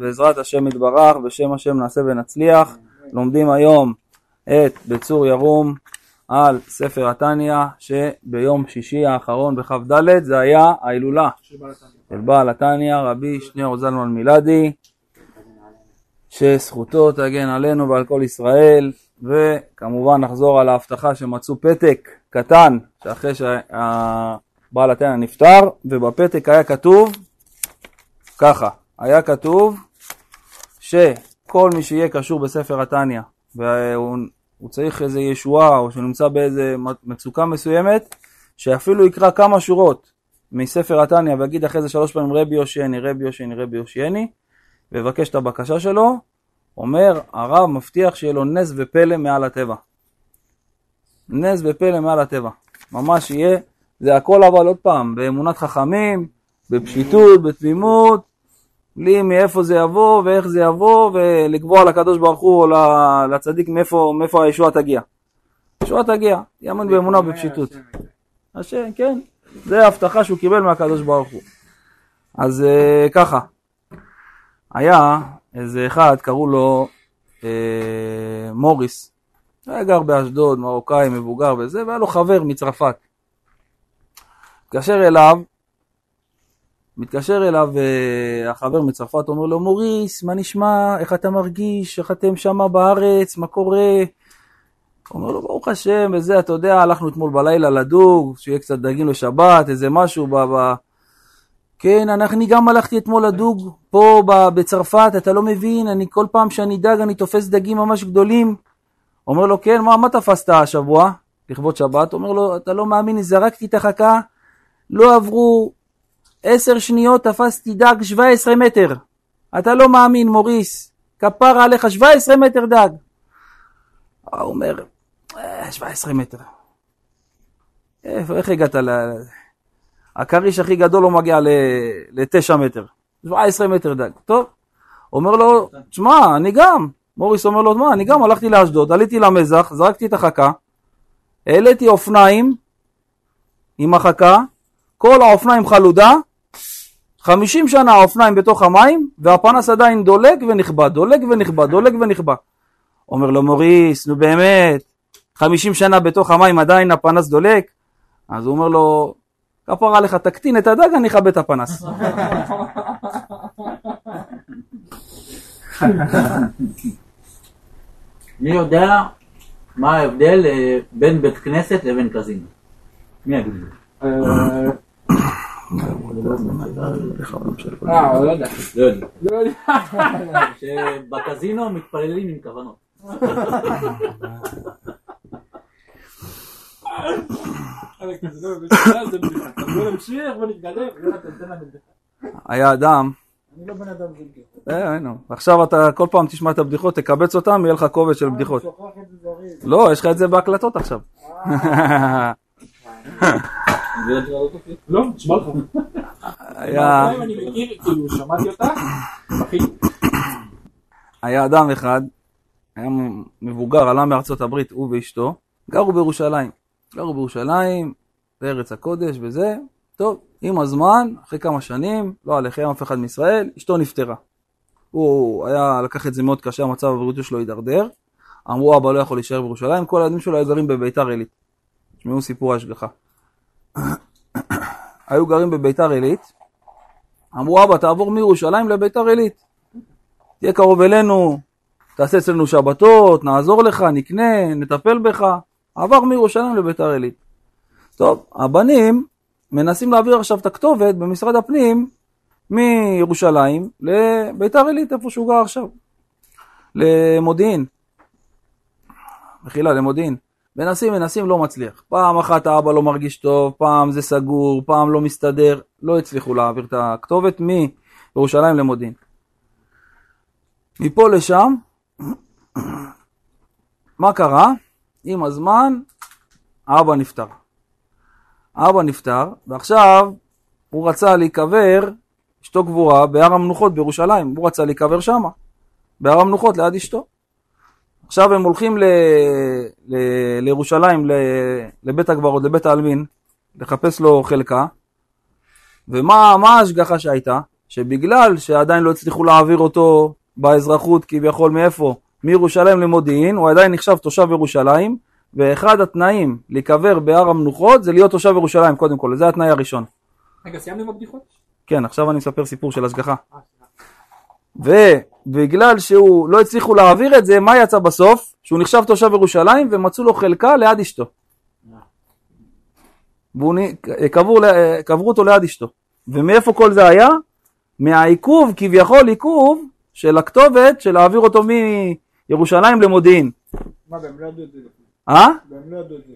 בעזרת השם יתברך, בשם השם נעשה ונצליח. לומדים היום את בצור ירום על ספר התניא, שביום שישי האחרון בכ"ד זה היה ההילולה של בעל התניא, רבי שניאור זלמן מילדי, שזכותו תגן עלינו ועל כל ישראל, וכמובן נחזור על ההבטחה שמצאו פתק קטן, שאחרי שבעל התניא נפטר, ובפתק היה כתוב ככה, היה כתוב שכל מי שיהיה קשור בספר התניא והוא צריך איזה ישועה או שנמצא באיזה מצוקה מסוימת, שאפילו יקרא כמה שורות מספר התניא ויגיד אחרי זה שלוש פעמים רבי יושייני, רבי יושייני, רבי יושייני, ויבקש את הבקשה שלו, אומר הרב מבטיח שיהיה לו נס ופלא מעל הטבע. נס ופלא מעל הטבע. ממש יהיה, זה הכל אבל עוד פעם, באמונת חכמים, בפשיטות, בתמימות, בלי מאיפה זה יבוא ואיך זה יבוא ולקבוע לקדוש ברוך הוא או לצדיק מאיפה, מאיפה הישועה תגיע. הישועה תגיע, יאמין באמונה בפשיטות. השם, כן, זה ההבטחה שהוא קיבל מהקדוש ברוך הוא. אז אה, ככה, היה איזה אחד, קראו לו אה, מוריס, היה גר באשדוד, מרוקאי, מבוגר וזה, והיה לו חבר מצרפת. התקשר אליו מתקשר אליו uh, החבר מצרפת, אומר לו, מוריס, מה נשמע? איך אתה מרגיש? איך אתם שמה בארץ? מה קורה? אומר לו, ברוך השם, וזה, אתה יודע, הלכנו אתמול בלילה לדוג, שיהיה קצת דגים לשבת, איזה משהו ב... ב... כן, אני גם הלכתי אתמול לדוג פה בצרפת, אתה לא מבין, אני כל פעם שאני דג, אני תופס דגים ממש גדולים. אומר לו, כן, מה, מה תפסת השבוע, לכבוד שבת? אומר לו, אתה לא מאמין, זרקתי את החכה, לא עברו עשר שניות תפסתי דג 17 מטר. אתה לא מאמין, מוריס, כפרה עליך 17 מטר דג. הוא אומר, 17 אה, מטר. איפה, איך הגעת ל... הכריש הכי גדול לא מגיע ל-9 מטר. 17 מטר דג. טוב. אומר לו, תשמע, אני גם. מוריס אומר לו, מה, אני גם הלכתי לאשדוד, עליתי למזח, זרקתי את החכה, העליתי אופניים עם החכה, כל האופניים חלודה, חמישים שנה האופניים בתוך המים והפנס עדיין דולק ונכבה, דולק ונכבה, דולק ונכבה. אומר לו מוריס, נו באמת, חמישים שנה בתוך המים עדיין הפנס דולק? אז הוא אומר לו, כפרה עליך, תקטין את הדג, אני אכבה את הפנס. מי יודע מה ההבדל אה, בין בית כנסת לבין קזינו? מי יגיד לי? אה, שבקזינו מתפללים עם כוונות. היה אדם, עכשיו אתה כל פעם תשמע את הבדיחות, תקבץ אותם, יהיה לך קובץ של בדיחות. לא, יש לך את זה בהקלטות עכשיו. לא, נשמע לך. היה... כאילו, היה אדם אחד, היה מבוגר, עלה מארצות הברית, הוא ואשתו, גרו בירושלים. גרו בירושלים, בארץ הקודש וזה. טוב, עם הזמן, אחרי כמה שנים, לא עליכם אף אחד מישראל, אשתו נפטרה. הוא היה, לקח את זה מאוד קשה, המצב הבריאותי שלו הידרדר. אמרו, אבא לא יכול להישאר בירושלים, כל הילדים שלו היו גרים בביתר עילית. תשמעו סיפור ההשגחה. היו גרים בביתר עילית, אמרו אבא תעבור מירושלים לביתר עילית, תהיה קרוב אלינו, תעשה אצלנו שבתות, נעזור לך, נקנה, נטפל בך, עבר מירושלים לביתר עילית. טוב, הבנים מנסים להעביר עכשיו את הכתובת במשרד הפנים מירושלים לביתר עילית, איפה שהוא גר עכשיו, למודיעין, מחילה, למודיעין. מנסים, מנסים, לא מצליח. פעם אחת האבא לא מרגיש טוב, פעם זה סגור, פעם לא מסתדר, לא הצליחו להעביר את הכתובת מירושלים למודיעין. מפה לשם, מה קרה? עם הזמן, האבא נפטר. האבא נפטר, ועכשיו הוא רצה להיקבר, אשתו קבורה בהר המנוחות בירושלים, הוא רצה להיקבר שמה, בהר המנוחות ליד אשתו. עכשיו הם הולכים ל... ל... לירושלים, ל... לבית הקברות, לבית העלמין, לחפש לו חלקה, ומה ההשגחה שהייתה? שבגלל שעדיין לא הצליחו להעביר אותו באזרחות כביכול מאיפה? מירושלים למודיעין, הוא עדיין נחשב תושב ירושלים, ואחד התנאים להיקבר בהר המנוחות זה להיות תושב ירושלים קודם כל, זה התנאי הראשון. רגע, סיימנו עם הבדיחות? כן, עכשיו אני מספר סיפור של השגחה. ובגלל שהוא לא הצליחו להעביר את זה, מה יצא בסוף? שהוא נחשב תושב ירושלים ומצאו לו חלקה ליד אשתו. קברו, קברו אותו ליד אשתו. ומאיפה כל זה היה? מהעיכוב, כביכול עיכוב, של הכתובת של להעביר אותו מירושלים למודיעין. מה, והם לא ידעו את זה. אה? והם לא ידעו את זה.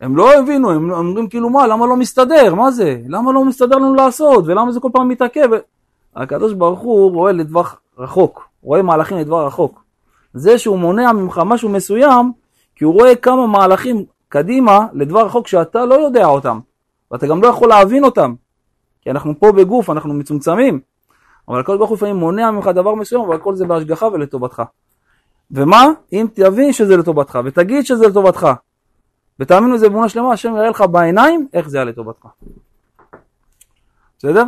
הם לא הבינו, הם אומרים כאילו מה, למה לא מסתדר? מה זה? למה לא מסתדר לנו לעשות? ולמה זה כל פעם מתעכב? הקדוש ברוך הוא רואה לטווח רחוק, רואה מהלכים לטווח רחוק. זה שהוא מונע ממך משהו מסוים, כי הוא רואה כמה מהלכים קדימה לטווח רחוק שאתה לא יודע אותם, ואתה גם לא יכול להבין אותם. כי אנחנו פה בגוף, אנחנו מצומצמים. אבל הקדוש ברוך הוא לפעמים מונע ממך דבר מסוים, אבל כל זה בהשגחה ולטובתך. ומה? אם תבין שזה לטובתך, ותגיד שזה לטובתך, ותאמינו לזה באמונה שלמה, השם יראה לך בעיניים איך זה היה לטובתך. בסדר?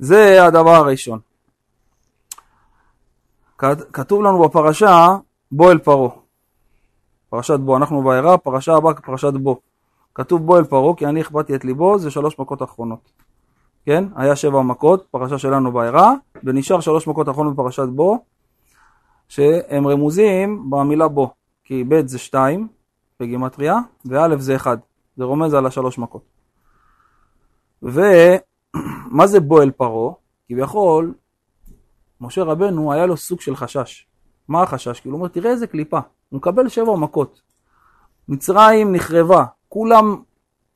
זה הדבר הראשון. כת- כתוב לנו בפרשה בו אל פרעה. פרשת בו, אנחנו בעירה, פרשה הבאה פרשת בו. כתוב בו אל פרעה, כי אני הכבדתי את ליבו, זה שלוש מכות אחרונות. כן? היה שבע מכות, פרשה שלנו בעירה, ונשאר שלוש מכות אחרונות בפרשת בו, שהם רמוזים במילה בו, כי ב' זה שתיים, בגימטריה, וא' זה אחד, זה רומז על השלוש מכות. ומה זה בו אל פרעה? כביכול, משה רבנו היה לו סוג של חשש. מה החשש? כאילו הוא אומר, תראה איזה קליפה, הוא מקבל שבע מכות. מצרים נחרבה, כולם,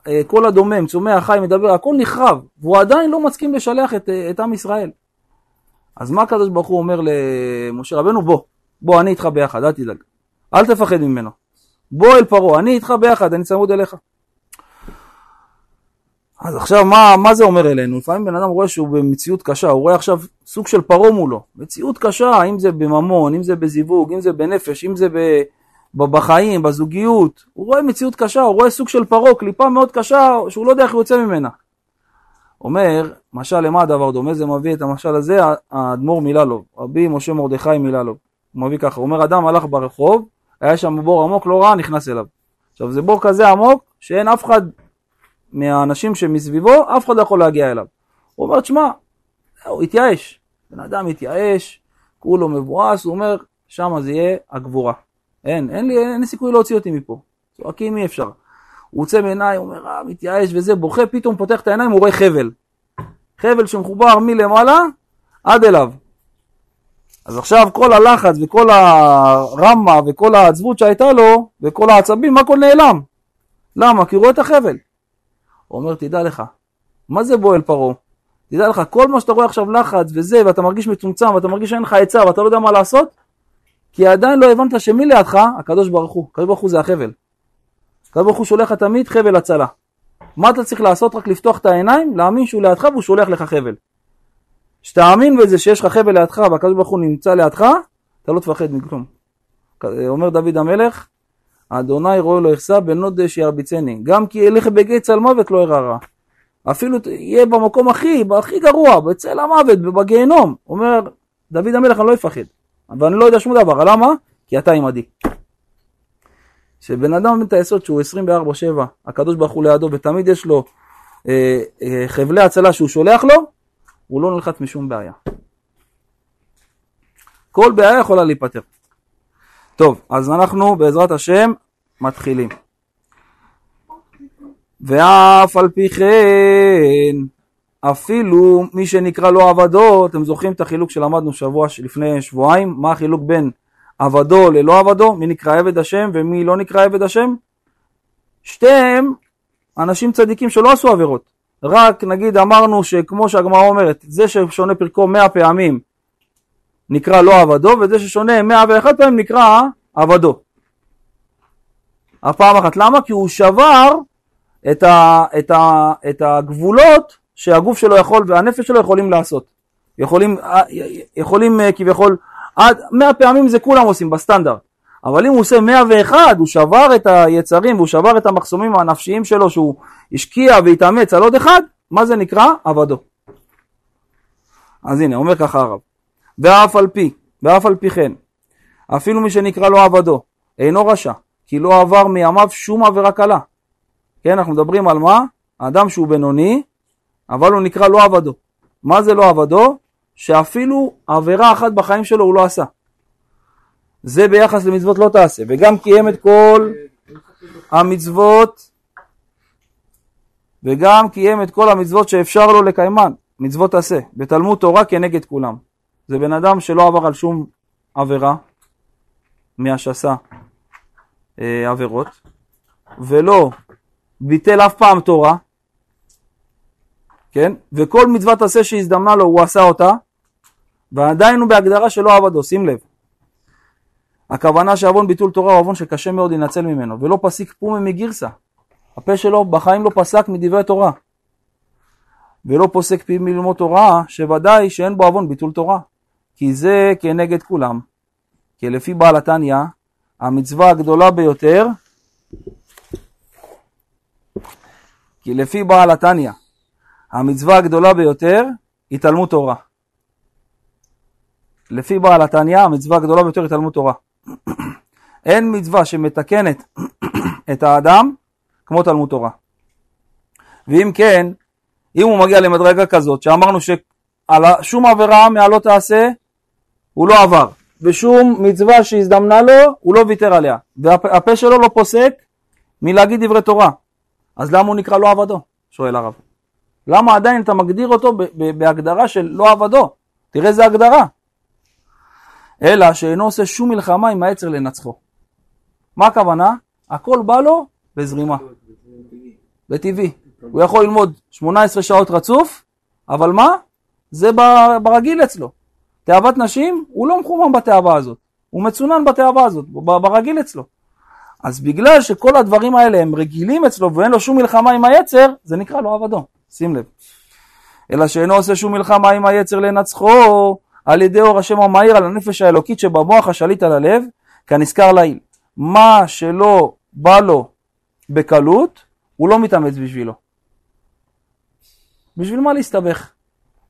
אה, כל הדומם, צומח, חי, מדבר, הכל נחרב, והוא עדיין לא מסכים לשלח את, אה, את עם ישראל. אז מה הקדוש ברוך הוא אומר למשה רבנו? בוא, בוא, אני איתך ביחד, אל תדאג. אל תפחד ממנו. בוא אל פרעה, אני איתך ביחד, אני צמוד אליך. אז עכשיו מה, מה זה אומר אלינו? לפעמים בן אדם רואה שהוא במציאות קשה, הוא רואה עכשיו סוג של פרעה מולו. מציאות קשה, אם זה בממון, אם זה בזיווג, אם זה בנפש, אם זה ב, בחיים, בזוגיות. הוא רואה מציאות קשה, הוא רואה סוג של פרעה, קליפה מאוד קשה, שהוא לא יודע איך הוא יוצא ממנה. אומר, משל למה הדבר דומה? זה מביא את המשל הזה, האדמו"ר מיללוב, רבי משה מרדכי מיללוב. הוא מביא ככה, הוא אומר, אדם הלך ברחוב, היה שם בור עמוק, לא ראה, נכנס אליו. עכשיו זה בור כזה עמוק, שאין אף אחד מהאנשים שמסביבו, אף אחד לא יכול להגיע אליו. הוא אומר, תשמע, הוא התייאש. בן אדם התייאש, כולו מבואס, הוא אומר, שם זה יהיה הגבורה. אין, אין לי, אין לי סיכוי להוציא אותי מפה. צועקים אי אפשר. הוא עוצם עיניים, אומר, אה, מתייאש וזה, בוכה, פתאום פותח את העיניים, הוא רואה חבל. חבל שמחובר מלמעלה עד אליו. אז עכשיו כל הלחץ וכל הרמה וכל העצבות שהייתה לו וכל העצבים, הכל נעלם. למה? כי הוא רואה את החבל. הוא אומר, תדע לך, מה זה בועל פרעה? תדע לך, כל מה שאתה רואה עכשיו לחץ וזה, ואתה מרגיש מצומצם, ואתה מרגיש שאין לך עצה, ואתה לא יודע מה לעשות, כי עדיין לא הבנת שמי לידך? הקדוש ברוך הוא. הקדוש ברוך הוא זה החבל. הקדוש ברוך הוא שולח לך תמיד חבל הצלה. מה אתה צריך לעשות? רק לפתוח את העיניים, להאמין שהוא לידך והוא שולח לך חבל. שתאמין בזה שיש לך חבל לידך והקדוש ברוך הוא נמצא לידך, אתה לא תפחד מכלום. אומר דוד המלך, אדוני רואה לא יחסה בנוד שירביצני, גם כי ילך בגיא צל מוות לא ירא רע. אפילו יהיה במקום הכי, הכי גרוע, בצל המוות, בגיהנום. אומר דוד המלך, אני לא אפחד. ואני לא יודע שום דבר, למה? כי אתה עמדי. כשבן אדם מבין את היסוד שהוא 24-7, הקדוש ברוך הוא לידו ותמיד יש לו אה, אה, חבלי הצלה שהוא שולח לו, הוא לא נלחץ משום בעיה. כל בעיה יכולה להיפתר. טוב, אז אנחנו בעזרת השם מתחילים. ואף על פי כן, אפילו מי שנקרא לו עבדו, אתם זוכרים את החילוק שלמדנו שבוע לפני שבועיים? מה החילוק בין עבדו ללא עבדו? מי נקרא עבד השם ומי לא נקרא עבד השם? שתיהם אנשים צדיקים שלא עשו עבירות. רק נגיד אמרנו שכמו שהגמרא אומרת, זה ששונה פרקו מאה פעמים נקרא לא עבדו, וזה ששונה מאה ואחת פעמים נקרא עבדו. הפעם אחת. למה? כי הוא שבר את, ה, את, ה, את הגבולות שהגוף שלו יכול והנפש שלו יכולים לעשות. יכולים, יכולים כביכול, עד מאה פעמים זה כולם עושים בסטנדרט. אבל אם הוא עושה 101, הוא שבר את היצרים והוא שבר את המחסומים הנפשיים שלו שהוא השקיע והתאמץ על עוד אחד, מה זה נקרא? עבדו. אז הנה, אומר ככה הרב. ואף על פי, ואף על פי כן, אפילו מי שנקרא לו עבדו, אינו רשע, כי לא עבר מימיו שום עבירה קלה. כן, אנחנו מדברים על מה? אדם שהוא בינוני, אבל הוא נקרא לא עבדו. מה זה לא עבדו? שאפילו עבירה אחת בחיים שלו הוא לא עשה. זה ביחס למצוות לא תעשה, וגם קיים את כל המצוות, וגם קיים את כל המצוות שאפשר לו לקיימן, מצוות עשה, בתלמוד תורה כנגד כולם. זה בן אדם שלא עבר על שום עבירה מהשסה אה, עבירות, ולא ביטל אף פעם תורה, כן? וכל מצוות עשה שהזדמנה לו הוא עשה אותה, ועדיין הוא בהגדרה שלא עבדו, שים לב. הכוונה שעוון ביטול תורה הוא עוון שקשה מאוד להינצל ממנו, ולא פסיק פומי מגירסה. הפה שלו בחיים לא פסק מדברי תורה. ולא פוסק פי מלמוד תורה, שוודאי שאין בו עוון ביטול תורה. כי זה כנגד כולם. כי לפי בעל התניא, המצווה הגדולה ביותר, כי לפי בעל התניא, המצווה הגדולה ביותר היא תלמוד תורה. לפי בעל התניא, המצווה הגדולה ביותר היא תלמוד תורה. אין מצווה שמתקנת את האדם כמו תלמוד תורה. ואם כן, אם הוא מגיע למדרגה כזאת, שאמרנו שעל שום עבירה מהלא תעשה, הוא לא עבר, ושום מצווה שהזדמנה לו, הוא לא ויתר עליה, והפה שלו לא פוסק מלהגיד דברי תורה. אז למה הוא נקרא לא עבדו? שואל הרב. למה עדיין אתה מגדיר אותו בהגדרה של לא עבדו? תראה איזה הגדרה. אלא שאינו עושה שום מלחמה עם העצר לנצחו. מה הכוונה? הכל בא לו בזרימה, בטבעי. הוא יכול ללמוד 18 שעות רצוף, אבל מה? זה ברגיל אצלו. תאוות נשים, הוא לא מחומם בתאווה הזאת. הוא מצונן בתאווה הזאת, ברגיל אצלו. אז בגלל שכל הדברים האלה הם רגילים אצלו ואין לו שום מלחמה עם היצר, זה נקרא לו עבדו. שים לב. אלא שאינו עושה שום מלחמה עם היצר לנצחו, על ידי אור השם המהיר על הנפש האלוקית שבמוח השליט על הלב, כנזכר לעיל. מה שלא בא לו בקלות, הוא לא מתאמץ בשבילו. בשביל מה להסתבך?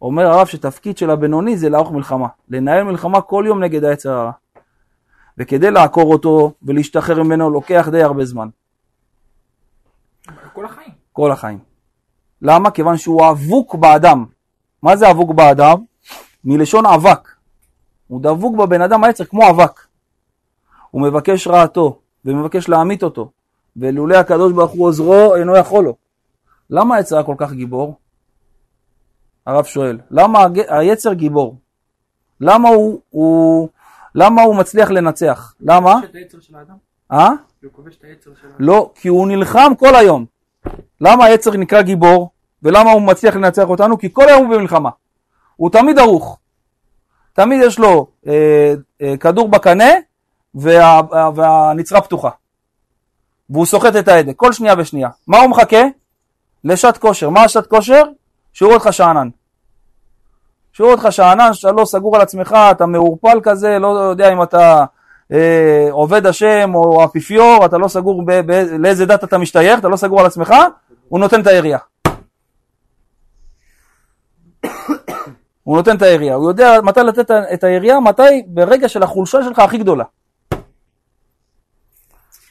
אומר הרב שתפקיד של הבינוני זה לערוך מלחמה, לנהל מלחמה כל יום נגד היצר הרע. וכדי לעקור אותו ולהשתחרר ממנו לוקח די הרבה זמן. כל החיים. כל החיים. למה? כיוון שהוא אבוק באדם. מה זה אבוק באדם? מלשון אבק. הוא דבוק בבן אדם היצר כמו אבק. הוא מבקש רעתו ומבקש להמית אותו, ולולא הקדוש ברוך הוא עוזרו אינו יכול לו. למה היצר כל כך גיבור? הרב שואל, למה היצר גיבור? למה הוא, הוא, למה הוא מצליח לנצח? למה? הוא כובש את היצר של האדם? אה? הוא כובש את היצר של האדם. לא, כי הוא נלחם כל היום. למה היצר נקרא גיבור? ולמה הוא מצליח לנצח אותנו? כי כל היום הוא במלחמה. הוא תמיד ערוך. תמיד יש לו אה, אה, כדור בקנה וה, והנצרה פתוחה. והוא סוחט את ההדק כל שנייה ושנייה. מה הוא מחכה? לשעת כושר. מה השעת כושר? שיראו אותך שאנן. שיראו אותך שאנן, שאתה לא סגור על עצמך, אתה מעורפל כזה, לא יודע אם אתה אה, עובד השם או אפיפיור, אתה לא סגור ב, ב, לאיזה דת אתה משתייך, אתה לא סגור על עצמך, הוא נותן את הירייה. הוא נותן את הירייה, הוא יודע מתי לתת את הירייה, מתי ברגע של החולשה שלך הכי גדולה.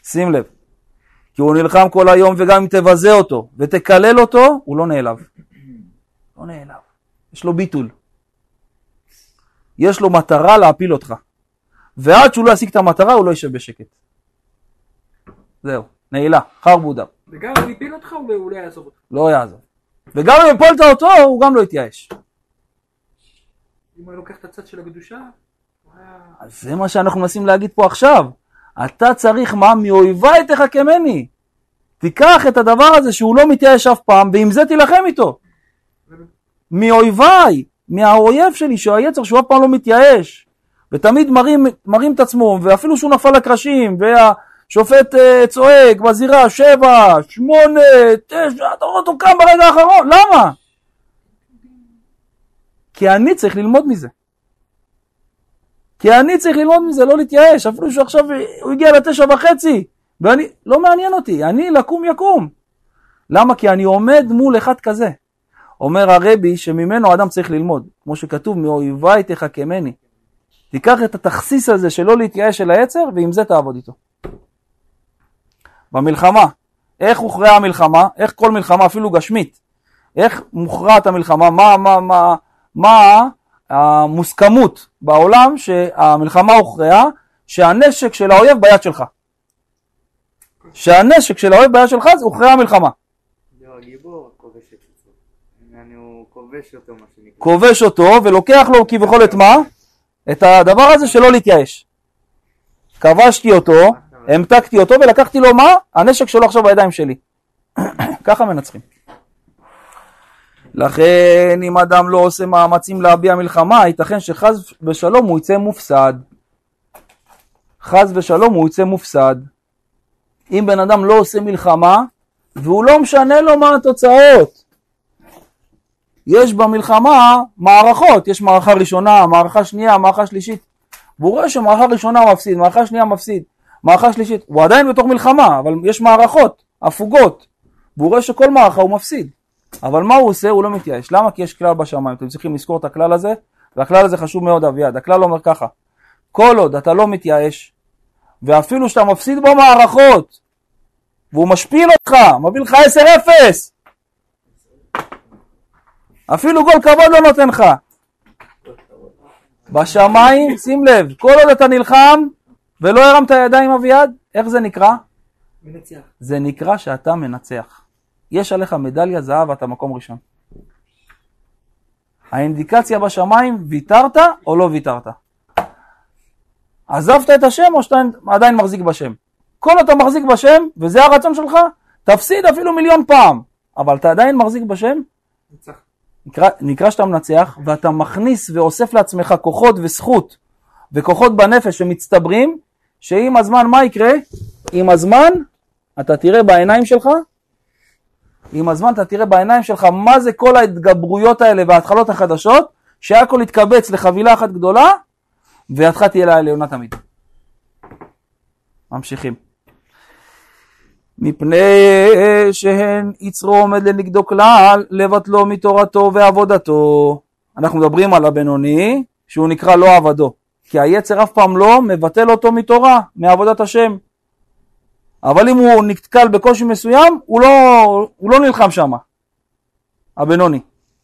שים לב, כי הוא נלחם כל היום וגם אם תבזה אותו ותקלל אותו, הוא לא נעלב. לא נעלב, יש לו ביטול. יש לו מטרה להפיל אותך. ועד שהוא לא ישיג את המטרה הוא לא יישב בשקט. זהו, נעילה, חרבודה. וגם אם הפיל אותך הוא לא יעזוב אותך. לא יעזוב. וגם אם הפולת אותו, הוא גם לא יתייאש. אם הוא לוקח את הצד של הקדושה, הוא היה... אז זה מה שאנחנו מנסים להגיד פה עכשיו. אתה צריך מה? מאויביי תחכמני. תיקח את הדבר הזה שהוא לא מתייאש אף פעם, ועם זה תילחם איתו. מאויביי, מהאויב שלי, שהיצר שהוא אף פעם לא מתייאש, ותמיד מרים, מרים את עצמו, ואפילו שהוא נפל לקרשים, והשופט uh, צועק בזירה, שבע, שמונה, תשע, אתה רואה אותו קם ברגע האחרון, למה? כי אני צריך ללמוד מזה. כי אני צריך ללמוד מזה, לא להתייאש, אפילו שעכשיו הוא הגיע לתשע וחצי, ואני, לא מעניין אותי, אני לקום יקום. למה? כי אני עומד מול אחד כזה. אומר הרבי שממנו אדם צריך ללמוד, כמו שכתוב, מאויביי תחכמני. תיקח את התכסיס הזה של לא להתייאש אל היצר, ועם זה תעבוד איתו. במלחמה, איך הוכרעה המלחמה? איך כל מלחמה, אפילו גשמית, איך מוכרעת המלחמה? מה, מה, מה, מה המוסכמות בעולם שהמלחמה הוכרעה? שהנשק של האויב ביד שלך. שהנשק של האויב ביד שלך זה הוכרעה המלחמה. לא, הגיבור כובש את עצמו. יעני, הוא כובש אותו, ולוקח לו כביכול את מה? את הדבר הזה שלא להתייאש. כבשתי אותו, המתקתי אותו ולקחתי לו מה? הנשק שלו עכשיו בידיים שלי. ככה מנצחים. לכן אם אדם לא עושה מאמצים להביע מלחמה, ייתכן שחס ושלום הוא יצא מופסד. חס ושלום הוא יצא מופסד. אם בן אדם לא עושה מלחמה, והוא לא משנה לו מה התוצאות. יש במלחמה מערכות, יש מערכה ראשונה, מערכה שנייה, מערכה שלישית. והוא רואה שמערכה ראשונה מפסיד, מערכה שנייה מפסיד, מערכה שלישית, הוא עדיין בתוך מלחמה, אבל יש מערכות, הפוגות, והוא רואה שכל מערכה הוא מפסיד. אבל מה הוא עושה? הוא לא מתייאש. למה? כי יש כלל בשמיים, אתם צריכים לזכור את הכלל הזה, והכלל הזה חשוב מאוד אביעד. הכלל אומר ככה, כל עוד אתה לא מתייאש, ואפילו שאתה מפסיד במערכות, והוא משפיל אותך, מביא לך 10-0, אפילו גול כבוד לא נותן לך. בשמיים, שים לב, כל עוד אתה נלחם ולא הרמת ידיים אביעד, איך זה נקרא? מנצח. זה נקרא שאתה מנצח. יש עליך מדליה זהב ואתה מקום ראשון. האינדיקציה בשמיים, ויתרת או לא ויתרת. עזבת את השם או שאתה עדיין מחזיק בשם. כל אתה מחזיק בשם, וזה הרצון שלך, תפסיד אפילו מיליון פעם, אבל אתה עדיין מחזיק בשם, ניצח. נקרא, נקרא שאתה מנצח, ואתה מכניס ואוסף לעצמך כוחות וזכות וכוחות בנפש שמצטברים, שעם הזמן מה יקרה? עם הזמן אתה תראה בעיניים שלך, עם הזמן אתה תראה בעיניים שלך מה זה כל ההתגברויות האלה וההתחלות החדשות, שהכל יתקבץ לחבילה אחת גדולה, וידך תהיה לעליונה תמיד. ממשיכים. מפני שהן יצרו עומד לנגדו כלל, לבטלו מתורתו ועבודתו. אנחנו מדברים על הבינוני, שהוא נקרא לא עבדו. כי היצר אף פעם לא מבטל אותו מתורה, מעבודת השם. אבל אם הוא נתקל בקושי מסוים, הוא לא, הוא לא נלחם שם. הבינוני,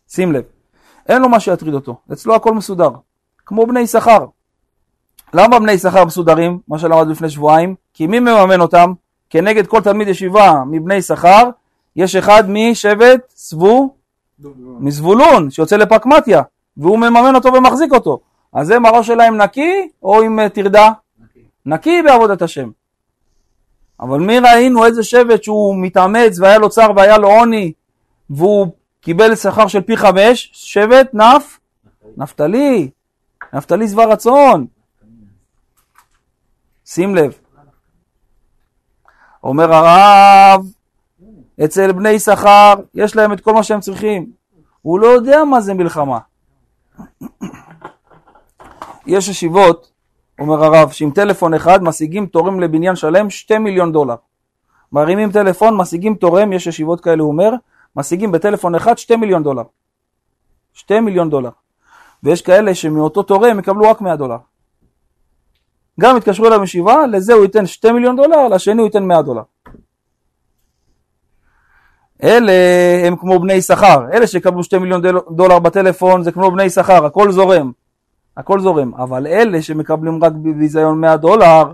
שים לב. אין לו מה שיטריד אותו, אצלו הכל מסודר. כמו בני יששכר. למה בני יששכר מסודרים? מה שלמדנו לפני שבועיים. כי מי מממן אותם? כנגד כל תלמיד ישיבה מבני יששכר, יש אחד משבט סבו, מזבולון, שיוצא לפקמטיה, והוא מממן אותו ומחזיק אותו. אז הם הראש שלהם נקי או עם אה, טרדה? נקי. נקי בעבודת השם. אבל מי ראינו איזה שבט שהוא מתאמץ והיה לו צר והיה לו עוני והוא קיבל שכר של פי חמש, שבט נף, נפתלי, נפתלי שבע רצון. שים לב. אומר הרב, אצל בני יששכר יש להם את כל מה שהם צריכים. הוא לא יודע מה זה מלחמה. יש ישיבות, אומר הרב, שעם טלפון אחד משיגים תורם לבניין שלם 2 מיליון דולר. מרימים טלפון, משיגים תורם, יש ישיבות כאלה, הוא אומר, משיגים בטלפון אחד 2 מיליון דולר. 2 מיליון דולר. ויש כאלה שמאותו תורם יקבלו רק 100 דולר. גם יתקשרו אליו ישיבה, לזה הוא ייתן 2 מיליון דולר, לשני הוא ייתן 100 דולר. אלה הם כמו בני יששכר, אלה שיקבלו 2 מיליון דול- דולר בטלפון זה כמו בני יששכר, הכל זורם, הכל זורם, אבל אלה שמקבלים רק בביזיון 100 דולר,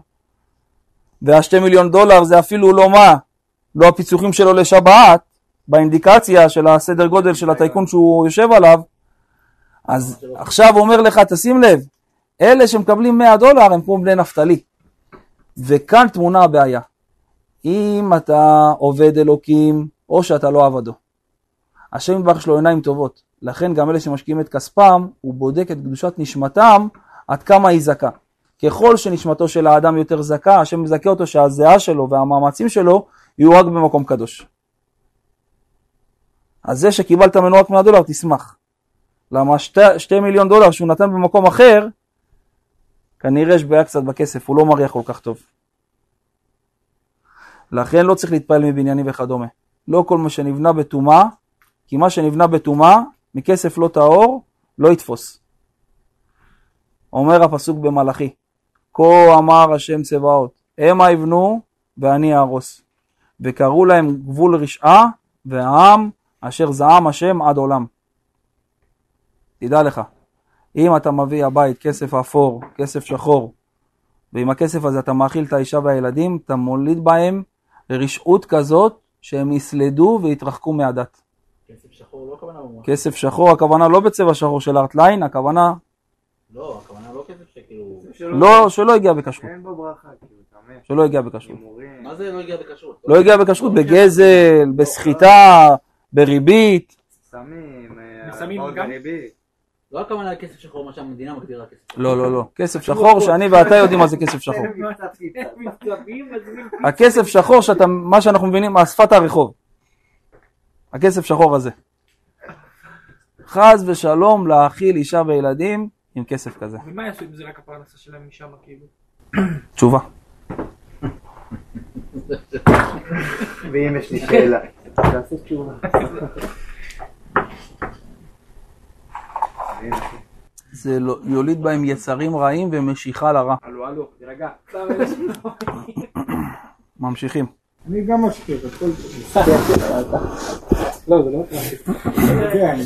וה-2 מיליון דולר זה אפילו לא מה, לא הפיצוחים שלו לשבת, באינדיקציה של הסדר גודל של הטייקון שהוא יושב עליו, אז עכשיו הוא אומר לך, תשים לב, אלה שמקבלים 100 דולר הם כמו בני נפתלי. וכאן טמונה הבעיה. אם אתה עובד אלוקים, או שאתה לא עבדו. השם יתברך יש לו עיניים טובות. לכן גם אלה שמשקיעים את כספם, הוא בודק את קדושת נשמתם עד כמה היא זכה. ככל שנשמתו של האדם יותר זכה, השם מזכה אותו שהזיעה שלו והמאמצים שלו יהיו רק במקום קדוש. אז זה שקיבלת ממנו רק 100 דולר, תשמח. למה שתי, שתי מיליון דולר שהוא נתן במקום אחר, כנראה יש בעיה קצת בכסף, הוא לא מריח כל כך טוב. לכן לא צריך להתפעל מבניינים וכדומה. לא כל מה שנבנה בטומאה כי מה שנבנה בטומאה, מכסף לא טהור, לא יתפוס. אומר הפסוק במלאכי, כה אמר השם צבאות, המה יבנו ואני אהרוס. וקראו להם גבול רשעה, והעם אשר זעם השם עד עולם. תדע לך, אם אתה מביא הבית כסף אפור, כסף שחור, ועם הכסף הזה אתה מאכיל את האישה והילדים, אתה מוליד בהם רשעות כזאת שהם יסלדו ויתרחקו מהדת. כסף שחור לא הכוונה במובן. כסף שחור, הכוונה לא בצבע שחור של ארטליין, הכוונה לא, הכוונה לא כסף שכאילו... לא, שלא הגיע בכשרות, אין בו ברכה, כאילו. שלא הגיע בכשרות. מה זה לא הגיע בכשרות? לא הגיע בכשרות, בגזל, בסחיטה, בריבית. סמים, אה, הלוואות גם? לא הכוונה לכסף שחור, מה שהמדינה מגדירה כסף שחור. לא, לא, לא. כסף שחור שאני ואתה יודעים מה זה כסף שחור. הכסף שחור, שאתה, מה שאנחנו מבינים, שפת הרחוב. הכסף שחור הזה. חס ושלום להאכיל אישה וילדים עם כסף כזה. ומה יעשו אם זה רק הפרנסה שלהם משם כאילו? תשובה. ואם יש לי שאלה. תעשה תשובה. זה לא- יוליד בהם יצרים רעים ומשיכה לרע. הלו הלו, תירגע. ממשיכים. אני גם משקיע, הכל. לא, זה לא כן,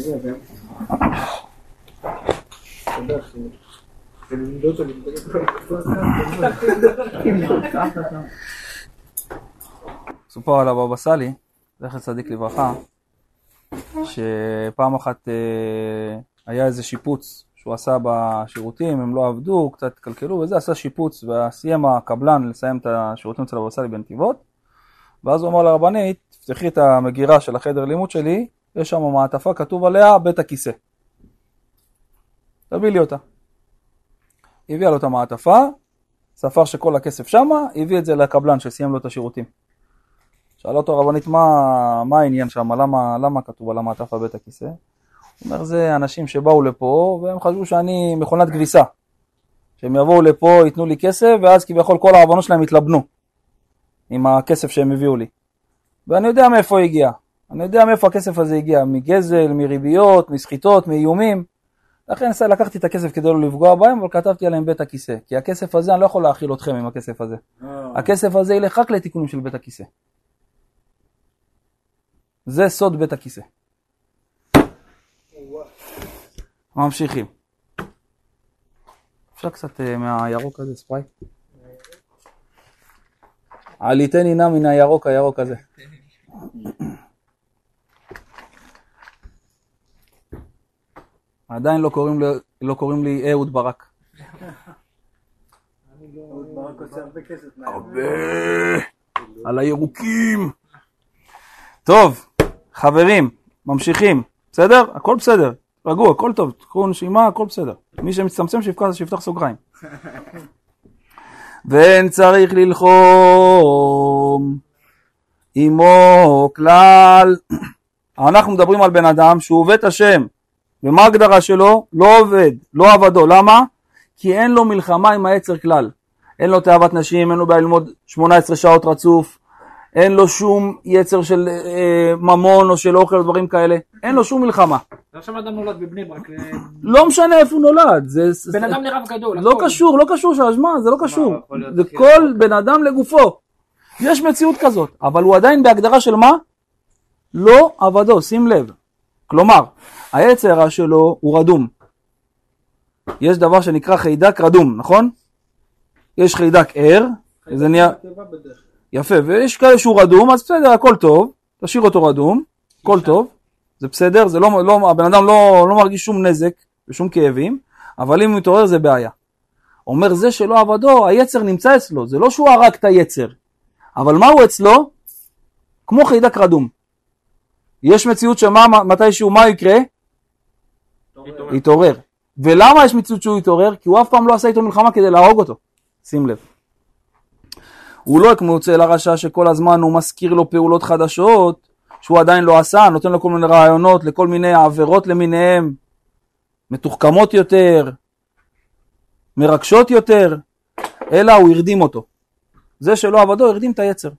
סופר על הבבא סאלי, זכר צדיק לברכה, שפעם אחת אה, היה איזה שיפוץ שהוא עשה בשירותים, הם לא עבדו, קצת התקלקלו וזה, עשה שיפוץ וסיים הקבלן לסיים את השירותים אצל הבבא סאלי בנתיבות, ואז הוא אמר לרבנית, תפתחי את המגירה של החדר לימוד שלי, יש שם מעטפה, כתוב עליה בית הכיסא. תביא לי אותה. הביאה לו את המעטפה, ספר שכל הכסף שמה, הביא את זה לקבלן שסיים לו את השירותים. שאלה אותו הרבנית מה, מה העניין שם, למה, למה כתוב על המעטפה בית הכיסא? הוא אומר זה אנשים שבאו לפה והם חשבו שאני מכונת כביסה. שהם יבואו לפה, ייתנו לי כסף ואז כביכול כל העוונות שלהם יתלבנו עם הכסף שהם הביאו לי. ואני יודע מאיפה הוא הגיע. אני יודע מאיפה הכסף הזה הגיע, מגזל, מריביות, מסחיטות, מאיומים. לכן לקחתי את הכסף כדי לא לפגוע בהם, אבל כתבתי עליהם בית הכיסא. כי הכסף הזה, אני לא יכול להאכיל אתכם עם הכסף הזה. הכסף הזה ילך רק לתיקונים של בית הכיסא. זה סוד בית הכיסא. ממשיכים. אפשר קצת אה, מהירוק הזה, ספרייט? עליתני נא מן הירוק הירוק הזה. עדיין לא קוראים לי, לא קוראים לי אהוד ברק. ברק עושה הרבה כסף. הרבה על הירוקים. טוב, חברים, ממשיכים. בסדר? הכל בסדר. רגוע, הכל טוב. תקחו נשימה, הכל בסדר. מי שמצטמצם שיפתח, שיפתח סוגריים. ואין צריך ללחום עמו כלל. אנחנו מדברים על בן אדם שהוא עובד השם. ומה ההגדרה שלו? לא עובד, לא עבדו. למה? כי אין לו מלחמה עם היצר כלל. אין לו תאוות נשים, אין לו בעיה ללמוד 18 שעות רצוף, אין לו שום יצר של אה, ממון או של אוכל או דברים כאלה, אין לו שום מלחמה. עכשיו אדם נולד בבני ברק, אה, לא משנה איפה הוא נולד, זה, זה בן אדם לרב גדול. לא הכל. קשור, לא קשור שהאשמה, זה לא קשור. זה הכי כל בן אדם לגופו. יש מציאות כזאת, אבל הוא עדיין בהגדרה של מה? לא עבדו, שים לב. כלומר, היצר הרע שלו הוא רדום. יש דבר שנקרא חיידק רדום, נכון? יש חיידק ער, זה נהיה... יפה, ויש כאלה שהוא רדום, אז בסדר, הכל טוב, תשאיר אותו רדום, הכל טוב, זה בסדר, זה לא, לא, הבן אדם לא, לא מרגיש שום נזק ושום כאבים, אבל אם הוא מתעורר זה בעיה. אומר זה שלא עבדו, היצר נמצא אצלו, זה לא שהוא הרג את היצר, אבל מה הוא אצלו? כמו חיידק רדום. יש מציאות שמה, מתישהו, מה יקרה? יתעורר. ולמה יש מציאות שהוא יתעורר? כי הוא אף פעם לא עשה איתו מלחמה כדי להרוג אותו. שים לב. הוא לא כמו יוצא לרשע שכל הזמן הוא מזכיר לו פעולות חדשות שהוא עדיין לא עשה, נותן לו כל מיני רעיונות לכל מיני עבירות למיניהם, מתוחכמות יותר, מרגשות יותר, אלא הוא הרדים אותו. זה שלא עבדו הרדים את היצר.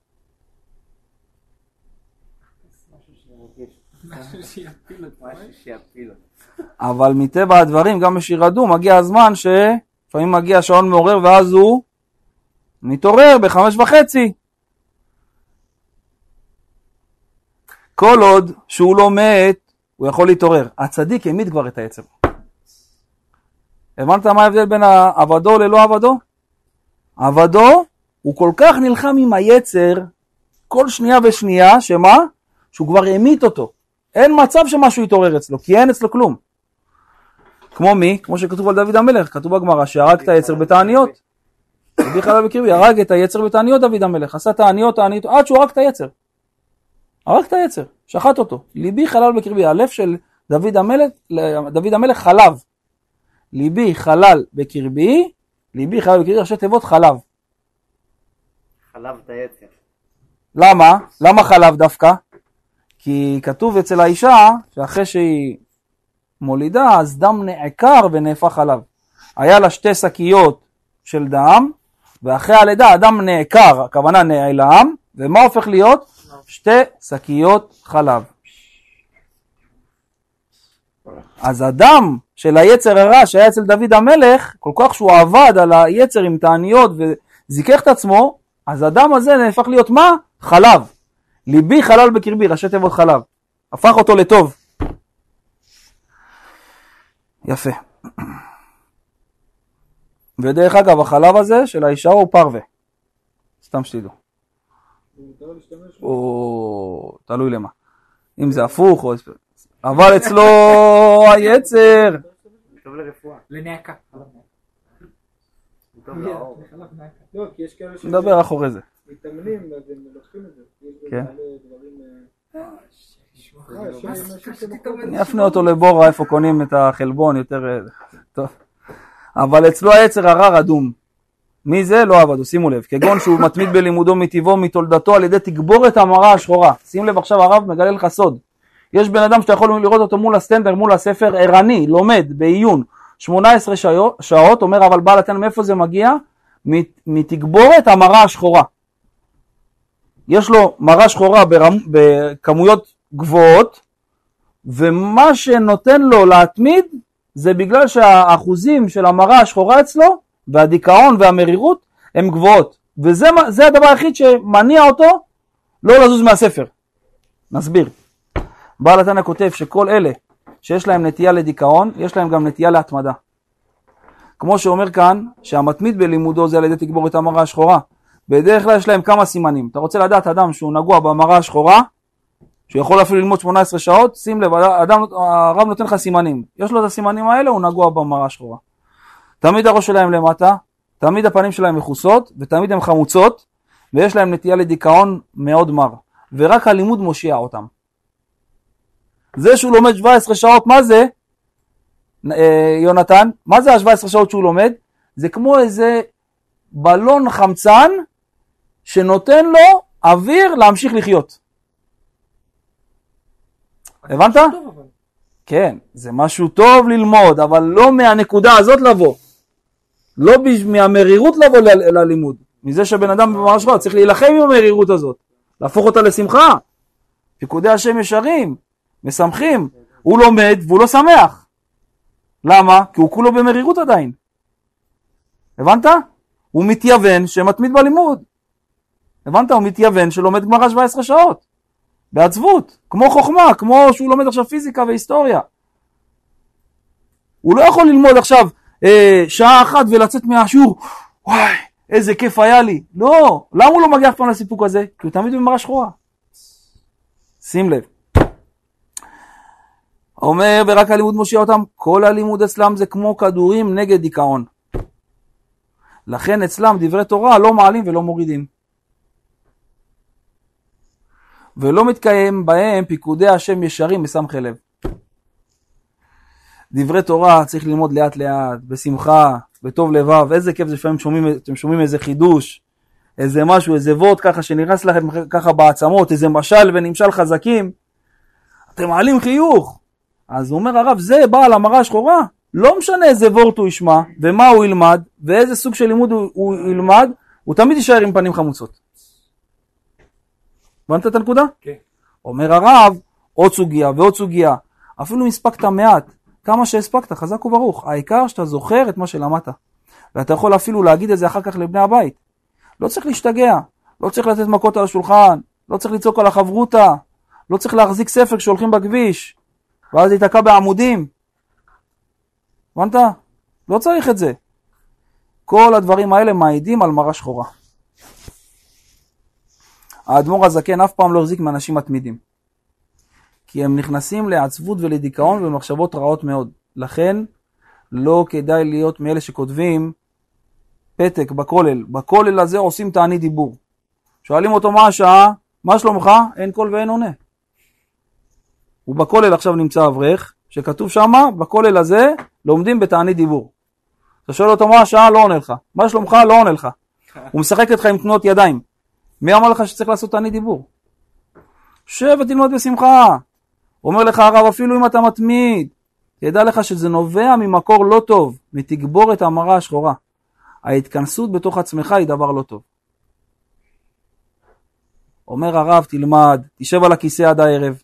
אבל מטבע הדברים, גם בשיר אדום, מגיע הזמן שלפעמים מגיע שעון מעורר ואז הוא מתעורר בחמש וחצי. כל עוד שהוא לא מת, הוא יכול להתעורר. הצדיק העמיד כבר את היצר. הבנת מה ההבדל בין עבדו ללא עבדו? עבדו, הוא כל כך נלחם עם היצר כל שנייה ושנייה, שמה? שהוא כבר המית אותו. אין מצב שמשהו יתעורר אצלו, כי אין אצלו כלום. כמו מי? כמו שכתוב על דוד המלך, כתוב בגמרא שהרג את היצר בתעניות. רבי חלב בקרבי הרג את היצר בתעניות דוד המלך, עשה תעניות, תעניות, עד שהוא הרג את היצר. הרג את היצר, שחט אותו. ליבי חלל בקרבי, הלב של דוד המלך, דוד המלך חלב. ליבי חלל בקרבי, ליבי חלל בקרבי, ראשי תיבות חלב. חלב את היצר. למה? למה חלב דווקא? כי כתוב אצל האישה שאחרי שהיא מולידה אז דם נעקר ונהפך חלב. היה לה שתי שקיות של דם ואחרי הלידה הדם נעקר, הכוונה נעלם, ומה הופך להיות? שתי שקיות חלב. אז הדם של היצר הרע שהיה אצל דוד המלך, כל כך שהוא עבד על היצר עם תעניות וזיכך את עצמו, אז הדם הזה נהפך להיות מה? חלב. ליבי חלל בקרבי, ראשי תיבות חלב. הפך אותו לטוב. יפה. ודרך אגב, החלב הזה של האישה הוא פרווה. סתם שתדעו. או תלוי למה. אם זה הפוך או... אבל אצלו היצר. טוב לרפואה. לנעקה. לא, נדבר אחורי זה. שמתאמנים, אז הם לוקחים את זה. כן. אני אפנה אותו לבורה איפה קונים את החלבון יותר... אה, טוב. אבל אצלו היצר הרע רדום. מי זה? לא עבדו, שימו לב. כגון שהוא מתמיד בלימודו מטבעו, מתולדתו, על ידי תגבורת המרה השחורה. שים לב עכשיו הרב מגלה לך סוד. יש בן אדם שאתה יכול לראות אותו מול הסטנדר, מול הספר, ערני, לומד, בעיון, 18 שעות, שעות אומר אבל בעל התנא מאיפה זה מגיע? מת- מתגבורת המרה השחורה. יש לו מרה שחורה ברמ, בכמויות גבוהות, ומה שנותן לו להתמיד זה בגלל שהאחוזים של המרה השחורה אצלו, והדיכאון והמרירות, הם גבוהות. וזה הדבר היחיד שמניע אותו לא לזוז מהספר. נסביר. בעל התנא כותב שכל אלה שיש להם נטייה לדיכאון, יש להם גם נטייה להתמדה. כמו שאומר כאן, שהמתמיד בלימודו זה על ידי תגבורת המרה השחורה. בדרך כלל יש להם כמה סימנים. אתה רוצה לדעת אדם שהוא נגוע במרה השחורה, שהוא יכול אפילו ללמוד 18 שעות, שים לב, אדם, הרב נותן לך סימנים. יש לו את הסימנים האלה, הוא נגוע במרה השחורה. תמיד הראש שלהם למטה, תמיד הפנים שלהם מכוסות, ותמיד הן חמוצות, ויש להם נטייה לדיכאון מאוד מר. ורק הלימוד מושיע אותם. זה שהוא לומד 17 שעות, מה זה, אה, יונתן? מה זה ה-17 שעות שהוא לומד? זה כמו איזה בלון חמצן שנותן לו אוויר להמשיך לחיות. הבנת? כן, זה משהו טוב ללמוד, אבל לא מהנקודה הזאת לבוא. לא מהמרירות לבוא ללימוד. מזה שבן אדם ממש רע, צריך להילחם עם המרירות הזאת. להפוך אותה לשמחה. פיקודי השם ישרים, משמחים. הוא לומד והוא לא שמח. למה? כי הוא כולו במרירות עדיין. הבנת? הוא מתייוון שמתמיד בלימוד. הבנת? הוא מתייוון שלומד גמרא 17 שעות. בעצבות, כמו חוכמה, כמו שהוא לומד עכשיו פיזיקה והיסטוריה. הוא לא יכול ללמוד עכשיו אה, שעה אחת ולצאת מהשיעור, וואי, איזה כיף היה לי. לא, למה הוא לא מגיע אף פעם לסיפוק הזה? כי הוא תמיד במראה שחורה. שים לב. אומר, ורק הלימוד מושיע אותם, כל הלימוד אצלם זה כמו כדורים נגד דיכאון. לכן אצלם דברי תורה לא מעלים ולא מורידים. ולא מתקיים בהם פיקודי השם ישרים בסמכי לב. דברי תורה צריך ללמוד לאט לאט, בשמחה, בטוב לבב, איזה כיף זה לפעמים שומעים, אתם שומעים איזה חידוש, איזה משהו, איזה וורט ככה שנכנס לכם ככה בעצמות, איזה משל ונמשל חזקים, אתם מעלים חיוך. אז הוא אומר הרב, זה בעל המרה השחורה, לא משנה איזה וורט הוא ישמע, ומה הוא ילמד, ואיזה סוג של לימוד הוא, הוא ילמד, הוא תמיד יישאר עם פנים חמוצות. הבנת את הנקודה? כן. אומר הרב, עוד סוגיה ועוד סוגיה. אפילו אם הספקת מעט, כמה שהספקת, חזק וברוך. העיקר שאתה זוכר את מה שלמדת. ואתה יכול אפילו להגיד את זה אחר כך לבני הבית. לא צריך להשתגע, לא צריך לתת מכות על השולחן, לא צריך לצעוק על החברותה, לא צריך להחזיק ספר כשהולכים בכביש, ואז להיתקע בעמודים. הבנת? לא צריך את זה. כל הדברים האלה מעידים על מראה שחורה. האדמו"ר הזקן אף פעם לא החזיק מאנשים מתמידים. כי הם נכנסים לעצבות ולדיכאון ולמחשבות רעות מאוד. לכן לא כדאי להיות מאלה שכותבים פתק בכולל. בכולל הזה עושים תענית דיבור. שואלים אותו מה השעה, מה שלומך? אין קול ואין עונה. הוא בכולל עכשיו נמצא אברך, שכתוב שמה, בכולל הזה לומדים בתענית דיבור. אתה שואל אותו מה השעה, לא עונה לך. מה שלומך, לא עונה לך. הוא משחק איתך עם תנועות ידיים. מי אמר לך שצריך לעשות תענית דיבור? שב ותלמד בשמחה. אומר לך הרב, אפילו אם אתה מתמיד, תדע לך שזה נובע ממקור לא טוב, מתגבורת המרה השחורה. ההתכנסות בתוך עצמך היא דבר לא טוב. אומר הרב, תלמד, תשב על הכיסא עד הערב.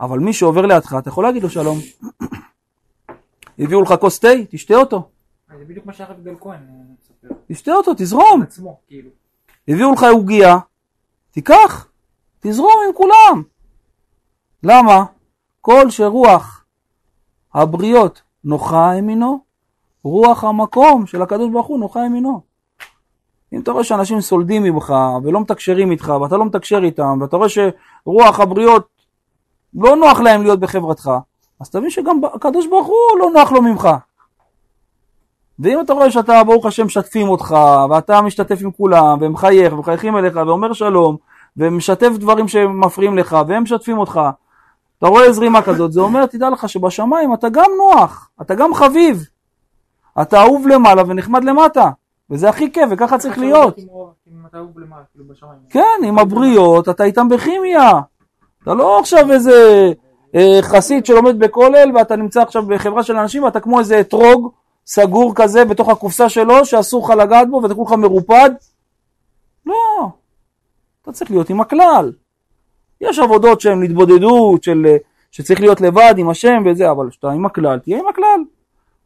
אבל מי שעובר לידך, אתה יכול להגיד לו שלום. הביאו לך כוס תה, תשתה אותו. זה בדיוק מה שהרב גל כהן אה, מספר. תשתה אותו, תזרום. עצמו, כאילו. הביאו לך עוגייה, תיקח, תזרום עם כולם. למה? כל שרוח הבריות נוחה ימינו, רוח המקום של הקדוש ברוך הוא נוחה ימינו. אם אתה רואה שאנשים סולדים ממך ולא מתקשרים איתך ואתה לא מתקשר איתם ואתה רואה שרוח הבריות לא נוח להם להיות בחברתך, אז תבין שגם הקדוש ברוך הוא לא נוח לו ממך. ואם אתה רואה שאתה ברוך השם משתפים אותך ואתה משתתף עם כולם ומחייך ומחייכים אליך ואומר שלום ומשתף דברים שמפריעים לך והם משתפים אותך אתה רואה זרימה כזאת, זה אומר, תדע לך שבשמיים אתה גם נוח, אתה גם חביב. אתה אהוב למעלה ונחמד למטה, וזה הכי כיף, וככה צריך להיות. כאילו. כן, עם הבריות, אתה איתם בכימיה. אתה לא עכשיו איזה אה, חסיד שלומד בכולל, ואתה נמצא עכשיו בחברה של אנשים, ואתה כמו איזה אתרוג סגור כזה בתוך הקופסה שלו, שאסור לך לגעת בו, ואתה כולך מרופד. לא, אתה צריך להיות עם הכלל. יש עבודות שהן להתבודדות, של, אה, שצריך להיות לבד עם השם וזה, אבל כשאתה עם הכלל, תהיה עם הכלל.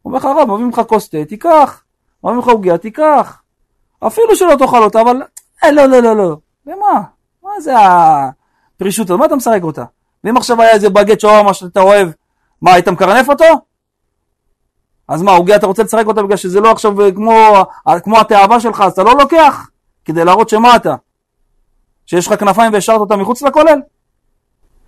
אומר לך הרב, מביאים לך כוס תה, תיקח. מביאים לך עוגיה, תיקח. אפילו שלא תאכל אותה, אבל אה, לא, לא, לא, לא. למה? מה זה הפרישות הזאת? מה אתה משחק אותה? ואם עכשיו היה איזה בגט שווארמה שאתה אוהב, מה, היית מקרנף אותו? אז מה, עוגיה אתה רוצה לשחק אותה בגלל שזה לא עכשיו אה, כמו, כמו התאווה שלך, אז אתה לא לוקח? כדי להראות שמה אתה? שיש לך כנפיים והשארת אותה מחוץ לכולל?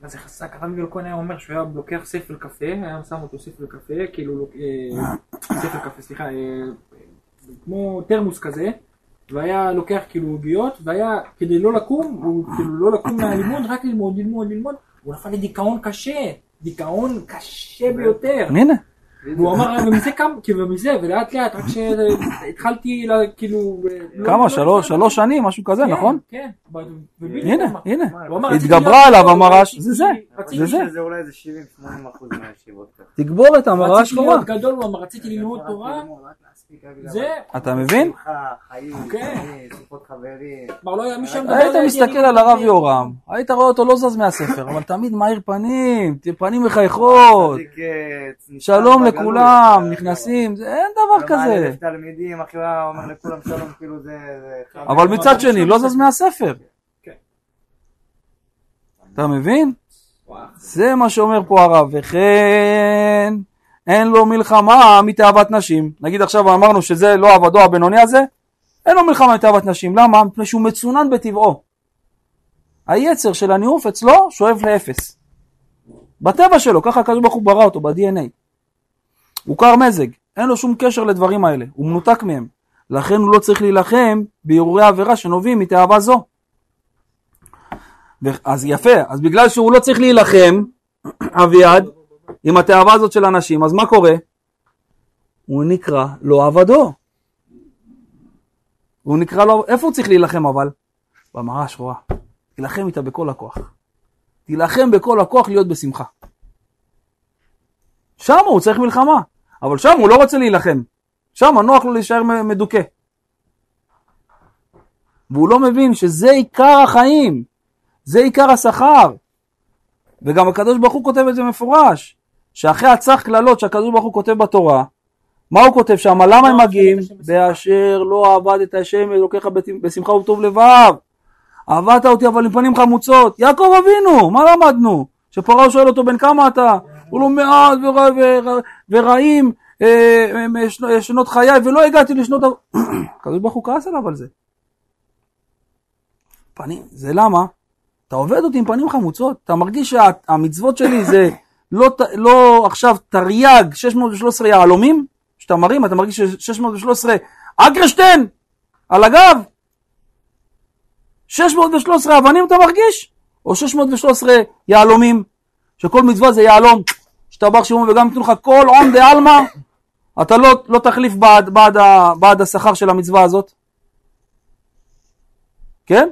מה זה חזק? הרב גל כהן היה אומר שהוא היה לוקח ספל קפה, היה שם אותו ספל קפה, כאילו, אה, ספל קפה, סליחה, אה, כמו תרמוס כזה, והיה לוקח כאילו עוגיות, והיה, כדי לא לקום, הוא כאילו לא לקום מהלימוד, רק ללמוד, ללמוד, ללמוד, הוא נפל לדיכאון קשה, דיכאון קשה ביותר. הנה. והוא אמר, ומזה קם, כאילו, ומזה, ולאט לאט, רק שהתחלתי, כאילו... לא- כמה? לא- שלוש שלוש שנים, משהו כזה, כן, נכון? כן. ובדיוק הנה. הנה. התגברה עליו המרש, זה זה. זה זה. זה אולי איזה 70-80 אחוז מהישיבות ככה. תגבור את המראה רציתי השחורה. להיות גדול, הוא אמר, רציתי ללמוד תורה, זה, אתה מבין? כבר לא שמדבר היית מסתכל על הרב. יורם, היית רואה אותו לא זז מהספר, אבל תמיד מאיר פנים, פנים מחייכות, אה, שלום. לכולם, אה, נכנסים, זה- אין דבר כזה. כאילו זה... זה- אבל מצד שני, לא זז מהספר. כן. אתה מבין? זה מה שאומר פה הרב, וכן אין לו מלחמה מתאוות נשים. נגיד עכשיו אמרנו שזה לא עבדו הבינוני הזה, אין לו מלחמה מתאוות נשים. למה? מפני שהוא מצונן בטבעו. היצר של הניאוף אצלו שואף לאפס. בטבע שלו, ככה הקדוש ברוך הוא ברא אותו, ב-DNA. הוא קר מזג, אין לו שום קשר לדברים האלה, הוא מנותק מהם. לכן הוא לא צריך להילחם בהרהורי עבירה שנובעים מתאווה זו. אז יפה, אז בגלל שהוא לא צריך להילחם, אביעד, עם התאווה הזאת של אנשים, אז מה קורה? הוא נקרא לא עבדו. הוא נקרא לו, איפה הוא צריך להילחם אבל? במראה השחורה. תילחם איתה בכל הכוח. תילחם בכל הכוח להיות בשמחה. שם הוא צריך מלחמה, אבל שם הוא לא רוצה להילחם. שם נוח לו להישאר מדוכא. והוא לא מבין שזה עיקר החיים, זה עיקר השכר. וגם הקדוש ברוך הוא כותב את זה מפורש, שאחרי הצח קללות שהקדוש ברוך הוא כותב בתורה, מה הוא כותב שם? למה הם מגיעים? באשר לא עבד את השם אלוקיך בשמחה ובטוב לבב. עבדת אותי אבל עם פנים חמוצות. יעקב אבינו, מה למדנו? שפרעה שואל אותו בן כמה אתה? הוא לא מעט ור- ור- ורעים אה, אה, שנו- שנות חיי ולא הגעתי לשנות... ה-" הקדוש ברוך הוא כעס עליו על זה. פנים, זה למה? אתה עובד אותי עם פנים חמוצות, אתה מרגיש שהמצוות שלי זה לא, לא עכשיו תרי"ג 613 יהלומים, שאתה מרים, אתה מרגיש ש-613 אגרשטיין על הגב? 613 אבנים אתה מרגיש? או 613 יהלומים, שכל מצווה זה יהלום, שטבח שמעון וגם ייתנו לך כל עום דה-עלמא, אתה לא, לא תחליף בעד, בעד, בעד השכר של המצווה הזאת? כן?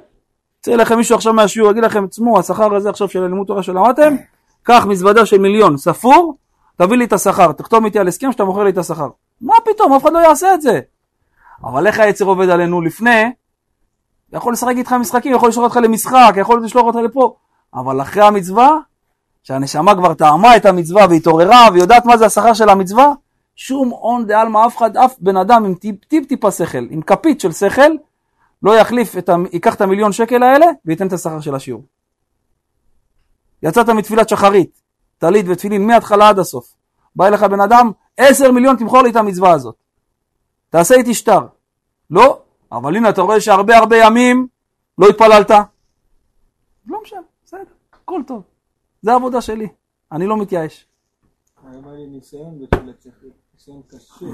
יצא לכם מישהו עכשיו מהשיעור, יגיד לכם, תשמעו, השכר הזה עכשיו של הלימוד תורה שלמדתם, קח מזוודה של מיליון, ספור, תביא לי את השכר, תחתום איתי על הסכם שאתה מוכר לי את השכר. מה פתאום, אף אחד לא יעשה את זה. אבל איך היצר עובד עלינו לפני? יכול לשחק איתך משחקים, יכול לשלוח אותך למשחק, יכול לשלוח אותך לפה, אבל אחרי המצווה, שהנשמה כבר טעמה את המצווה והתעוררה ויודעת מה זה השכר של המצווה, שום און דה עלמא אף אחד, אף בן אדם עם טיפ טיפ טיפה שכל, עם כפית של שכל, לא יחליף, את ה... ייקח את המיליון שקל האלה וייתן את השכר של השיעור. יצאת מתפילת שחרית, טלית ותפילין מההתחלה עד הסוף. בא אליך בן אדם, עשר מיליון תמכור לי את המצווה הזאת. תעשה איתי שטר. לא, אבל הנה אתה רואה שהרבה הרבה ימים לא התפללת. לא משנה, בסדר, הכל טוב. זה העבודה שלי, אני לא מתייאש. היה לי ניסיון בתפילת שחרית, ניסיון קשה.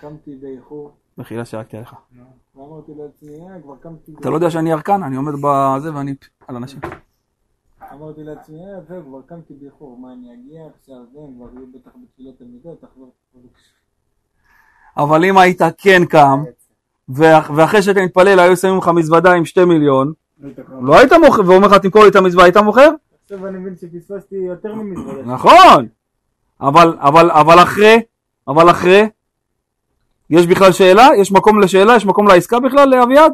קמתי באיחור, מחילה שרקתי עליך. ואמרתי לעצמי, אה, כבר קמתי אתה לא יודע שאני ירקן, אני עומד בזה ואני על אנשים. אמרתי לעצמי, אה, זהו, כבר קמתי באיחור, מה אני אגיע עכשיו, זה, כבר יהיו בטח בתפילת תלמידה, תחזור. אבל אם היית כן קם, ואח- ואחרי שאתה מתפלל היו שמים לך מזוודה עם שתי מיליון, לא היית מוכר, ואומר לך תמכור לי את המזוודה, היית מוכר? עכשיו אני מבין שפספסתי יותר ממזוודה. נכון, אבל, אבל, אבל אחרי, אבל אחרי, יש בכלל שאלה? יש מקום לשאלה? יש מקום לעסקה בכלל לאביעד?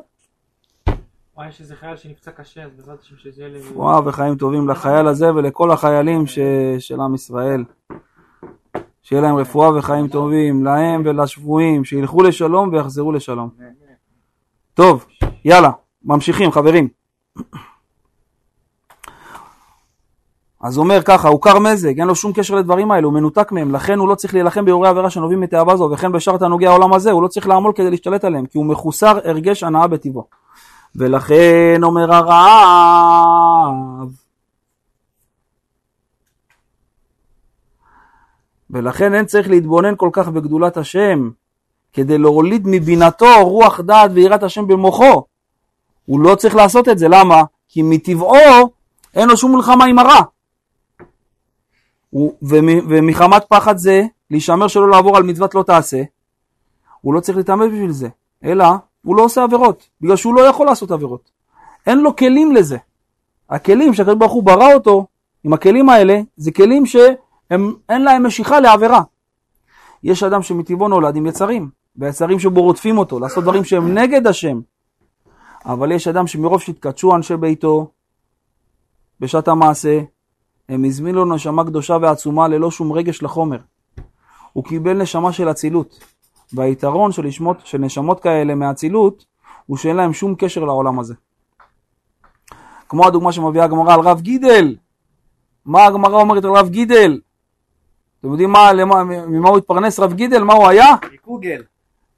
וואי, יש איזה חייל שנפצע קשה, אז בעזרת השם שזה יהיה... ל- וואו, וחיים טובים לחייל הזה ולכל החיילים ש... של עם ישראל. שיהיה להם רפואה וחיים טובים, להם ולשבויים, שילכו לשלום ויחזרו לשלום. טוב, יאללה, ממשיכים חברים. אז אומר ככה, הוא קר מזג, אין לו שום קשר לדברים האלה, הוא מנותק מהם, לכן הוא לא צריך להילחם באירועי עבירה שנובעים מתאווה זו, וכן בשאר תענוגי העולם הזה, הוא לא צריך לעמול כדי להשתלט עליהם, כי הוא מחוסר הרגש הנאה בטבעו. ולכן אומר הרב, ולכן אין צריך להתבונן כל כך בגדולת השם, כדי להוליד מבינתו רוח דעת ויראת השם במוחו. הוא לא צריך לעשות את זה, למה? כי מטבעו אין לו שום מלחמה עם הרע. הוא- ומ- ומחמת פחד זה, להישמר שלא לעבור על מצוות לא תעשה, הוא לא צריך להתאמץ בשביל זה, אלא הוא לא עושה עבירות, בגלל שהוא לא יכול לעשות עבירות. אין לו כלים לזה. הכלים שהקדוש ברוך הוא ברא אותו, עם הכלים האלה, זה כלים שאין להם משיכה לעבירה. יש אדם שמטבעו נולד עם יצרים, והיצרים שבו רודפים אותו, לעשות דברים שהם נגד השם. אבל יש אדם שמרוב שהתקדשו אנשי ביתו בשעת המעשה, הם הזמינו לו נשמה קדושה ועצומה ללא שום רגש לחומר. הוא קיבל נשמה של אצילות, והיתרון של, לשמות, של נשמות כאלה מהאצילות הוא שאין להם שום קשר לעולם הזה. כמו הדוגמה שמביאה הגמרא על רב גידל. מה הגמרא אומרת על רב גידל? אתם יודעים מה, למה, ממה הוא התפרנס רב גידל? מה הוא היה? קוגל.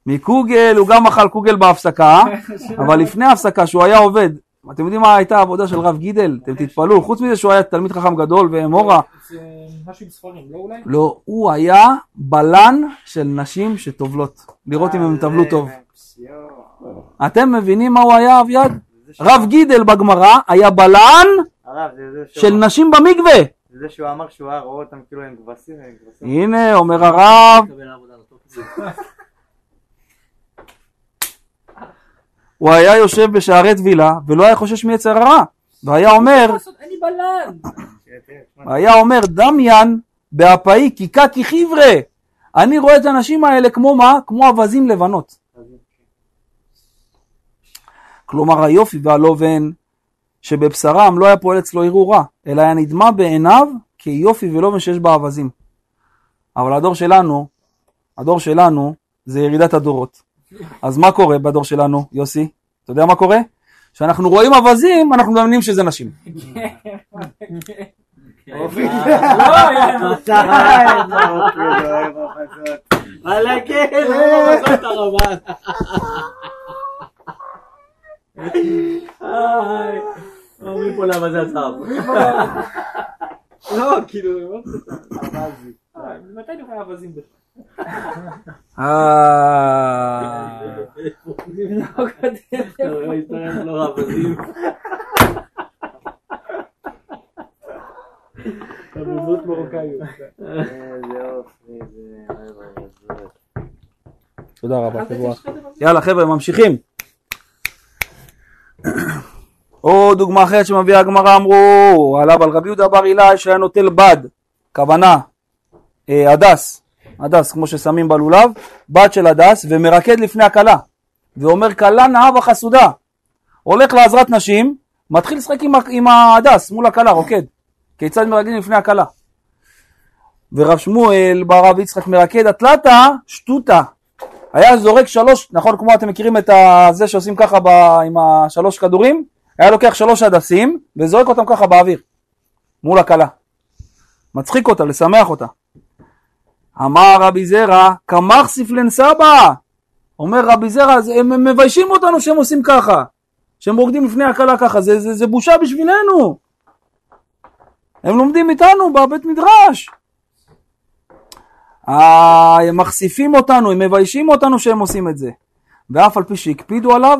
מקוגל, הוא גם אכל קוגל בהפסקה, אבל לפני ההפסקה שהוא היה עובד, אתם יודעים מה הייתה העבודה של רב גידל? אתם תתפלאו, חוץ מזה שהוא היה תלמיד חכם גדול ואמורה, זה משהו עם ספרים, לא אולי? לא, הוא היה בלן של נשים שטובלות, לראות אם הם טבלו טוב. אתם מבינים מה הוא היה אביעד? רב גידל בגמרא היה בלן של נשים במקווה. זה זה שהוא אמר שהוא היה רואה אותם כאילו הם כבשים, הם כבשים. הנה, אומר הרב, מקבל עבודה לא טוב. הוא היה יושב בשערי טבילה ולא היה חושש מיצר הרע, והיה אומר! היה אומר דמיין באפאי כי קקי חבר'ה אני רואה את האנשים האלה כמו מה? כמו אווזים לבנות. כלומר היופי והלובן שבבשרם לא היה פועל אצלו ערעור רע, אלא היה נדמה בעיניו כיופי ולובן שיש בה אווזים. אבל הדור שלנו, הדור שלנו זה ירידת הדורות. אז מה קורה בדור שלנו, יוסי? אתה יודע מה קורה? כשאנחנו רואים אווזים, אנחנו מאמינים שזה נשים. פה למה זה הצער. לא, כאילו, נראה אווזים בכלל? אה, לבדוק. לא רב, אבזים. אבזות מרוקאיות. איזה יופי, זה... אוי, אבזות. תודה רבה, תבורך. יאללה חבר'ה, ממשיכים. או דוגמה אחרת שמביאה הגמרא אמרו עליו על רבי יהודה בר אילאי שהיה נוטל בד, הכוונה, הדס, הדס כמו ששמים בלולב, בד של הדס ומרקד לפני הכלה ואומר כלה נאה בחסודה הולך לעזרת נשים, מתחיל לשחק עם, עם ההדס מול הכלה, רוקד כיצד מרקדים לפני הכלה ורב שמואל ברב יצחק מרקד אתלת שטותא היה זורק שלוש, נכון כמו אתם מכירים את זה שעושים ככה ב, עם השלוש כדורים? היה לוקח שלוש הדסים וזורק אותם ככה באוויר מול הכלה. מצחיק אותה, לשמח אותה. אמר רבי זרע, קמח ספלן סבא. אומר רבי זרע, "אז הם מביישים אותנו שהם עושים ככה. שהם רוקדים לפני הכלה ככה, זה, זה, זה בושה בשבילנו. הם לומדים איתנו בבית מדרש. אה, הם מחשיפים אותנו, הם מביישים אותנו שהם עושים את זה. ואף על פי שהקפידו עליו,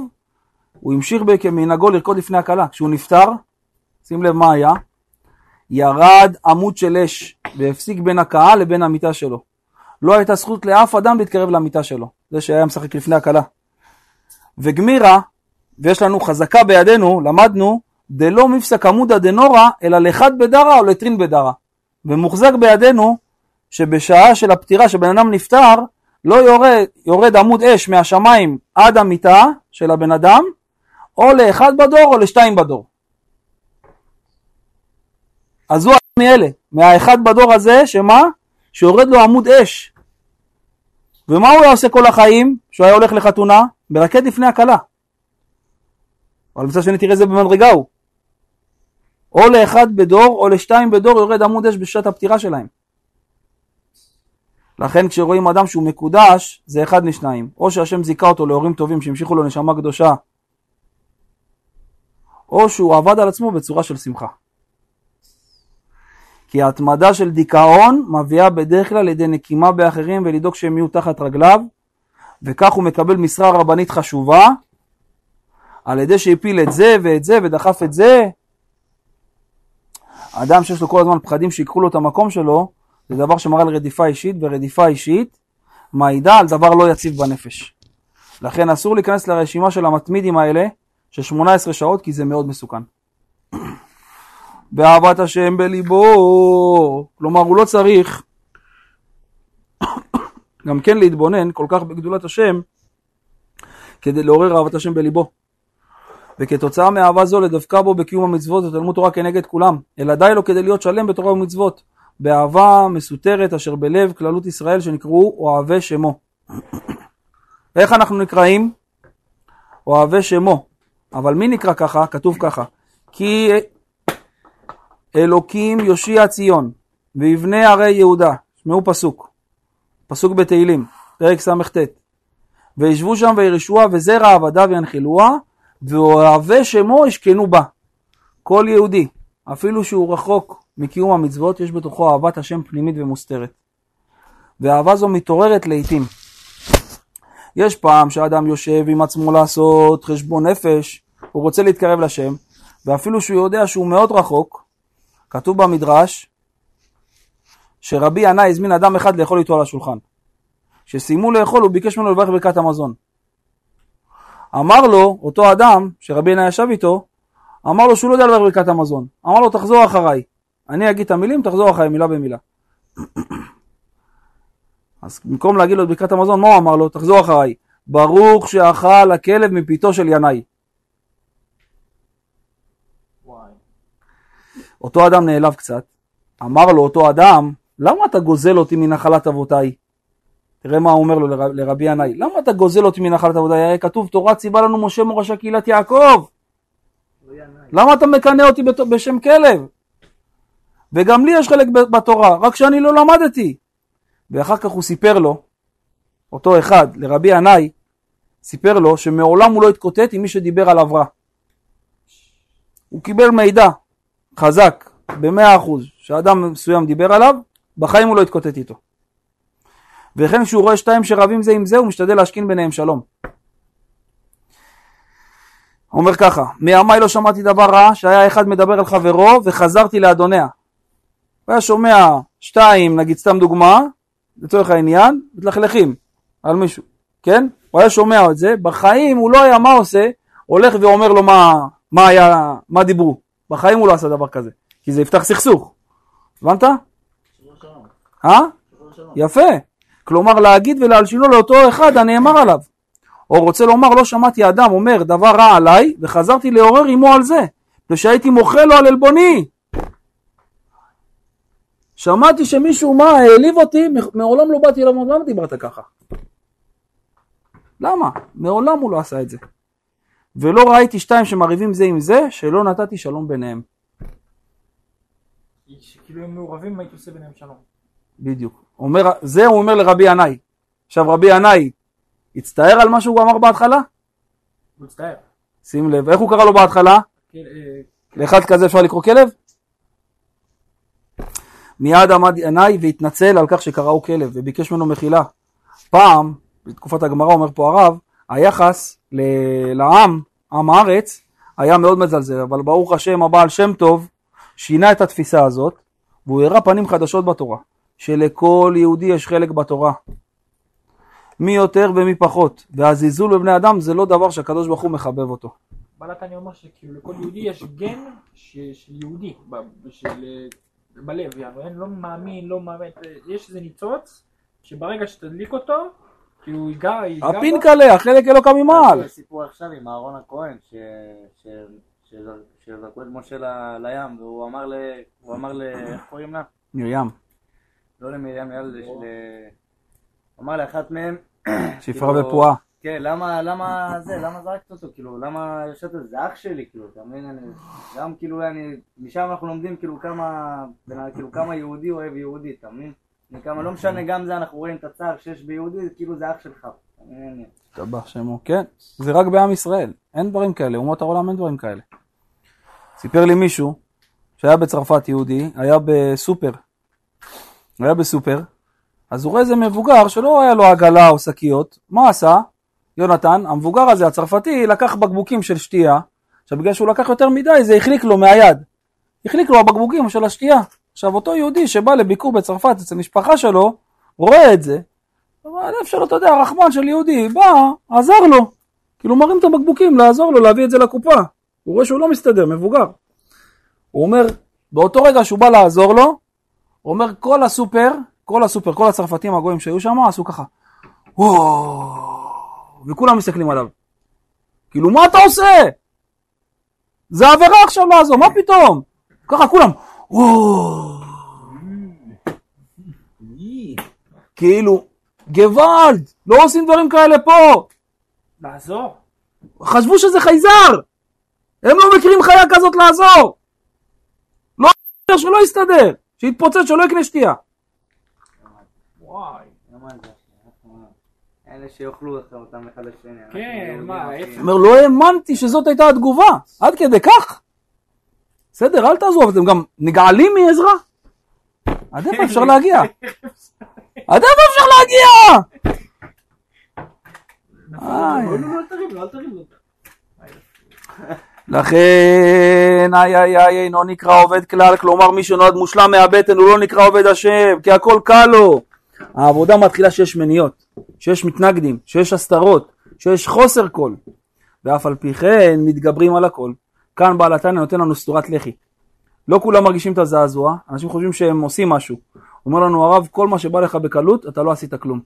הוא המשיך כמנהגו לרקוד לפני הכלה. כשהוא נפטר, שים לב מה היה, ירד עמוד של אש והפסיק בין הקהל לבין המיטה שלו. לא הייתה זכות לאף אדם להתקרב למיטה שלו, זה שהיה משחק לפני הכלה. וגמירה, ויש לנו חזקה בידינו, למדנו, דלא מפסק עמודא דנורא, אלא לחד בדרא או לטרין בדרא. ומוחזק בידינו, שבשעה של הפטירה, שבן אדם נפטר, לא יורד, יורד עמוד אש מהשמיים עד המיטה של הבן אדם, או לאחד בדור או לשתיים בדור. אז הוא מאלה, מהאחד בדור הזה, שמה? שיורד לו עמוד אש. ומה הוא היה עושה כל החיים, כשהוא היה הולך לחתונה? מרקד לפני הכלה. אבל מצד שני תראה איזה במדרגה הוא. או לאחד בדור או לשתיים בדור יורד עמוד אש בשעת הפטירה שלהם. לכן כשרואים אדם שהוא מקודש, זה אחד משניים. או שהשם זיכה אותו להורים טובים שהמשיכו לו נשמה קדושה, או שהוא עבד על עצמו בצורה של שמחה. כי ההתמדה של דיכאון מביאה בדרך כלל לידי נקימה באחרים ולדאוג שהם יהיו תחת רגליו, וכך הוא מקבל משרה רבנית חשובה, על ידי שהפיל את זה ואת זה ודחף את זה. אדם שיש לו כל הזמן פחדים שיקחו לו את המקום שלו, זה דבר שמראה על רדיפה אישית, ורדיפה אישית מעידה על דבר לא יציב בנפש. לכן אסור להיכנס לרשימה של המתמידים האלה של 18 שעות, כי זה מאוד מסוכן. באהבת השם בליבו, כלומר הוא לא צריך גם כן להתבונן כל כך בגדולת השם כדי לעורר אהבת השם בליבו. וכתוצאה מאהבה זו לדבקה בו בקיום המצוות ותלמוד תורה כנגד כולם, אלא די לו כדי להיות שלם בתורה ומצוות, באהבה מסותרת אשר בלב כללות ישראל שנקראו אוהבי שמו. איך אנחנו נקראים? אוהבי שמו. אבל מי נקרא ככה? כתוב ככה. כי אלוקים יושיע ציון ויבנה ערי יהודה. שמעו פסוק. פסוק בתהילים, פרק סט. וישבו שם וירשוה וזרע עבדיו ינחילוה ואוהבי שמו ישכנו בה. כל יהודי, אפילו שהוא רחוק מקיום המצוות, יש בתוכו אהבת השם פנימית ומוסתרת. ואהבה זו מתעוררת לעיתים. יש פעם שאדם יושב עם עצמו לעשות חשבון נפש, הוא רוצה להתקרב לשם, ואפילו שהוא יודע שהוא מאוד רחוק, כתוב במדרש שרבי ינאי הזמין אדם אחד לאכול איתו על השולחן. כשסיימו לאכול הוא ביקש ממנו לברך ברכת המזון. אמר לו, אותו אדם, שרבי ינאי ישב איתו, אמר לו שהוא לא יודע לברך ברכת המזון. אמר לו, תחזור אחריי. אני אגיד את המילים, תחזור אחריי מילה במילה. אז במקום להגיד לו את ברכת המזון, מה הוא אמר לו? תחזור אחריי. ברוך שאכל הכלב מפיתו של ינאי. אותו אדם נעלב קצת, אמר לו אותו אדם, למה אתה גוזל אותי מנחלת אבותיי? תראה מה הוא אומר לו לר, לרבי ינאי, למה אתה גוזל אותי מנחלת אבותיי? הרי כתוב תורה ציווה לנו משה מורשה קהילת יעקב. למה אתה מקנא אותי בשם כלב? וגם לי יש חלק בתורה, רק שאני לא למדתי. ואחר כך הוא סיפר לו, אותו אחד, לרבי ינאי, סיפר לו שמעולם הוא לא התקוטט עם מי שדיבר עליו רע. הוא קיבל מידע חזק, במאה אחוז, שאדם מסוים דיבר עליו, בחיים הוא לא התקוטט איתו. וכן כשהוא רואה שתיים שרבים זה עם זה, הוא משתדל להשכין ביניהם שלום. אומר ככה, מימיי לא שמעתי דבר רע, שהיה אחד מדבר על חברו, וחזרתי לאדוניה. הוא היה שומע שתיים, נגיד סתם דוגמה, לצורך העניין, מתלכלכים על מישהו, כן? הוא היה שומע את זה, בחיים הוא לא היה מה עושה, הולך ואומר לו מה, מה היה, מה דיברו. בחיים הוא לא עשה דבר כזה, כי זה יפתח סכסוך. הבנת? אה? יפה. כלומר להגיד ולהלשינו לאותו אחד הנאמר עליו. או רוצה לומר לא שמעתי אדם אומר דבר רע עליי וחזרתי לעורר עמו על זה ושהייתי מוחה לו על עלבוני. שמעתי שמישהו מה העליב אותי מעולם לא באתי אליו למה דיברת ככה? למה? מעולם הוא לא עשה את זה. ולא ראיתי שתיים שמריבים זה עם זה שלא נתתי שלום ביניהם. שכאילו הם מעורבים הייתי עושה ביניהם שלום. בדיוק. אומר, זה הוא אומר לרבי ינאי. עכשיו רבי ינאי הצטער על מה שהוא אמר בהתחלה? הוא מצטער. שים לב, איך הוא קרא לו בהתחלה? אה, לאחד כזה אפשר לקרוא כלב? מיד עמד ינאי והתנצל על כך שקראו כלב וביקש ממנו מחילה. פעם, בתקופת הגמרא אומר פה הרב, היחס לעם, עם הארץ, היה מאוד מזלזל, אבל ברוך השם הבעל שם טוב שינה את התפיסה הזאת והוא הראה פנים חדשות בתורה, שלכל יהודי יש חלק בתורה. מי יותר ומי פחות, והזלזול בבני אדם זה לא דבר שהקדוש ברוך הוא מחבב אותו. בעלת אני אומר שכאילו לכל יהודי יש גן של יהודי של, אה, בלב, יענו, לא מאמין, לא מאמין, יש איזה ניצוץ שברגע שתדליק אותו, כאילו הוא ייגע, ייגע בו, הפינקלה, החלק אלוקה ממעל. יש סיפור עכשיו עם אהרון הכהן, ש- ש- ש- שזרקו את משה ל- לים, והוא אמר ל... הוא אמר ל... איך קוראים לה? מרים, לא למרים, נראה לי, של... הוא אמר לאחת מהם, שפרה כאילו, ופועה. כן, למה, למה זה, למה זרקת אותו, כאילו, למה יושבת על זה, זה אח שלי, כאילו, אתה מבין, אני, גם כאילו, אני, משם אנחנו לומדים, כאילו, כמה, כאילו, כמה יהודי אוהב יהודי, אתה מבין? אני כמה, לא משנה, גם זה, אנחנו רואים את הצער שיש ביהודי, זה כאילו, זה אח שלך? השתבח שמו. כן, זה רק בעם ישראל. אין דברים כאלה, אומות העולם אין דברים כאלה. סיפר לי מישהו שהיה בצרפת יהודי, היה בסופר. היה בסופר, אז הוא רואה איזה מבוגר שלא היה לו עגלה או שקיות, מה עשה? יונתן, המבוגר הזה, הצרפתי, לקח בקבוקים של שתייה, עכשיו בגלל שהוא לקח יותר מדי, זה החליק לו מהיד. החליק לו הבקבוקים של השתייה. עכשיו אותו יהודי שבא לביקור בצרפת אצל משפחה שלו, רואה את זה, אבל הלב שלו, אתה יודע, רחמן של יהודי, בא, עזר לו. כאילו מרים את הבקבוקים, לעזור לו להביא את זה לקופה. הוא רואה שהוא לא מסתדר, מבוגר. הוא אומר, באותו רגע שהוא בא לעזור לו, הוא אומר, כל הסופר, כל הסופר, כל הצרפתים הגויים שהיו שם, עשו ככה. וכולם מסתכלים עליו. כאילו, מה אתה עושה? זה עבירה עכשיו לעזור, מה פתאום? ככה כולם, וואו. כאילו, גוואלד, לא עושים דברים כאלה פה. לעזור. חשבו שזה חייזר. הם לא מכירים חיה כזאת לעזור. לא שלא יסתדר, שיתפוצץ, שלא יקנה שתייה. וואי. למה זה? אלה שיאכלו אותם אחד לשני. כן, מה? אומר, לא האמנתי שזאת הייתה התגובה, עד כדי כך. בסדר, אל תעזוב, אתם גם נגעלים מעזרה. עד איפה אפשר להגיע? עד איפה אפשר להגיע? לא, לא, לא, לו. לכן, איי איי איי, אינו נקרא עובד כלל, כלומר מי שנולד מושלם מהבטן הוא לא נקרא עובד השם, כי הכל קל לו. העבודה מתחילה שיש מניות, שיש מתנגדים, שיש הסתרות, שיש חוסר קול. ואף על פי כן מתגברים על הכל. כאן בעל התניא נותן לנו סטורת לחי. לא כולם מרגישים את הזעזוע, אנשים חושבים שהם עושים משהו. אומר לנו הרב, כל מה שבא לך בקלות, אתה לא עשית כלום.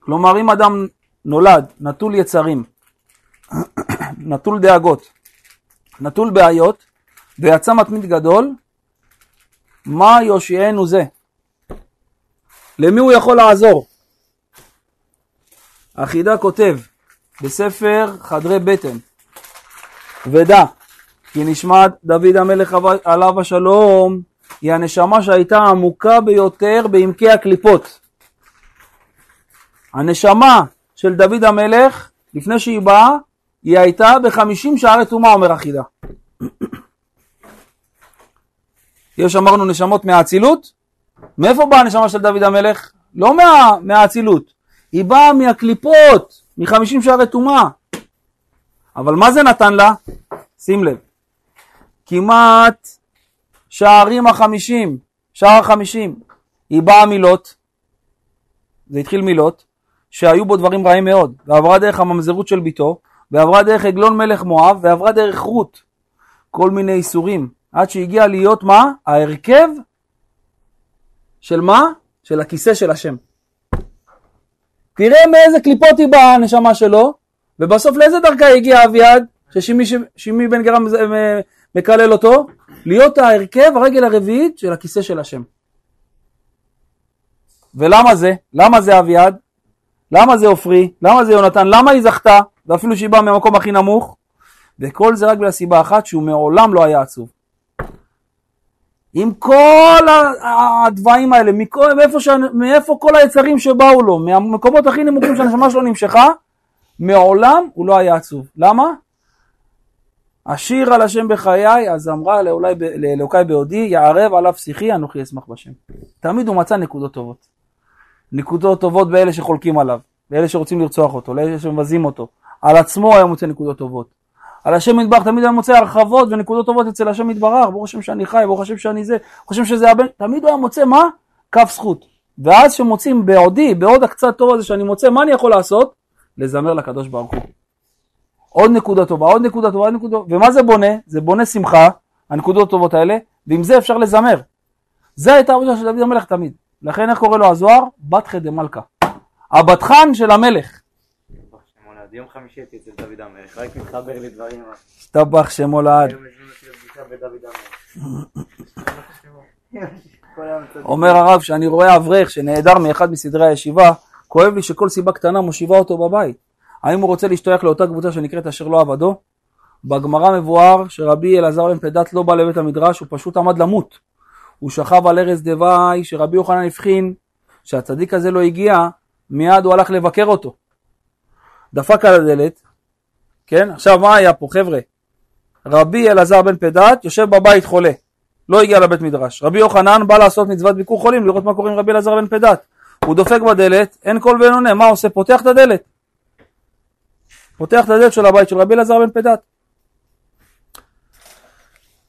כלומר, אם אדם נולד נטול יצרים, נטול דאגות, נטול בעיות, ויצא מתמיד גדול, מה יושיענו זה? למי הוא יכול לעזור? החידה כותב בספר חדרי בטן, ודע כי נשמת דוד המלך עליו השלום היא הנשמה שהייתה עמוקה ביותר בעמקי הקליפות. הנשמה של דוד המלך, לפני שהיא באה, היא הייתה בחמישים שערי טומאה, אומר החידה. יש אמרנו נשמות מהאצילות, מאיפה באה הנשמה של דוד המלך? לא מה, מהאצילות, היא באה מהקליפות, מחמישים שערי טומאה. אבל מה זה נתן לה? שים לב, כמעט שערים החמישים, שער החמישים, היא באה מילות, זה התחיל מילות, שהיו בו דברים רעים מאוד, ועברה דרך הממזרות של ביתו, ועברה דרך עגלון מלך מואב, ועברה דרך רות, כל מיני איסורים, עד שהגיע להיות מה? ההרכב של מה? של הכיסא של השם. תראה מאיזה קליפות היא באה הנשמה שלו, ובסוף לאיזה דרכה הגיע אביעד, ששימי בן גרם מקלל אותו? להיות ההרכב, הרגל הרביעית של הכיסא של השם. ולמה זה? למה זה אביעד? למה זה עופרי? למה זה יונתן? למה היא זכתה? ואפילו שהיא באה מהמקום הכי נמוך? וכל זה רק בגלל אחת, שהוא מעולם לא היה עצוב. עם כל הדברים האלה, מכל, מאיפה. מאיפה כל היצרים שבאו לו, מהמקומות הכי נמוכים שהנשמה שלו נמשכה, מעולם הוא לא היה עצוב. למה? אשיר על השם בחיי, אז אמרה לאלוקי בעודי, יערב עליו שיחי, אנוכי אשמח בשם. תמיד הוא מצא נקודות טובות. נקודות טובות באלה שחולקים עליו, באלה שרוצים לרצוח אותו, לאלה שמבזים אותו. על עצמו היה מוצא נקודות טובות. על השם מטבח תמיד היה מוצא הרחבות ונקודות טובות אצל השם יתברך, ברוך השם שאני חי, ברוך השם שאני זה, חושב שזה הבן, תמיד הוא היה מוצא מה? כף זכות. ואז שמוצאים בעודי, בעוד הקצת טוב הזה שאני מוצא, מה אני יכול לעשות? לזמר לקדוש ברוך הוא. עוד נקודה טובה, עוד נקודה טובה, עוד נקודה טובה, ומה זה בונה? זה בונה שמחה, הנקודות הטובות האלה, ועם זה אפשר לזמר. זה הייתה העבודה של דוד המלך תמיד. לכן איך קורא לו הזוהר? בת חדה מלכה. הבטחן של המלך. יום חמישי הייתי אצל דוד המלך, רק מתחבר לי דברים. השתבח שמו לעד. אומר הרב שאני רואה אברך שנעדר מאחד מסדרי הישיבה, כואב לי שכל סיבה קטנה מושיבה אותו בבית. האם הוא רוצה להשתייך לאותה קבוצה שנקראת אשר לא עבדו? בגמרא מבואר שרבי אלעזר בן פדת לא בא לבית המדרש, הוא פשוט עמד למות. הוא שכב על ערש דווי, שרבי יוחנן הבחין שהצדיק הזה לא הגיע, מיד הוא הלך לבקר אותו. דפק על הדלת, כן? עכשיו מה היה פה חבר'ה? רבי אלעזר בן פדת יושב בבית חולה, לא הגיע לבית מדרש. רבי יוחנן בא לעשות מצוות ביקור חולים, לראות מה קורה עם רבי אלעזר בן פדת. הוא דופק בדלת, אין קול ואין עונה, מה עושה? פותח את הדלת. פותח את הדלת של הבית של רבי אלעזר בן פדת.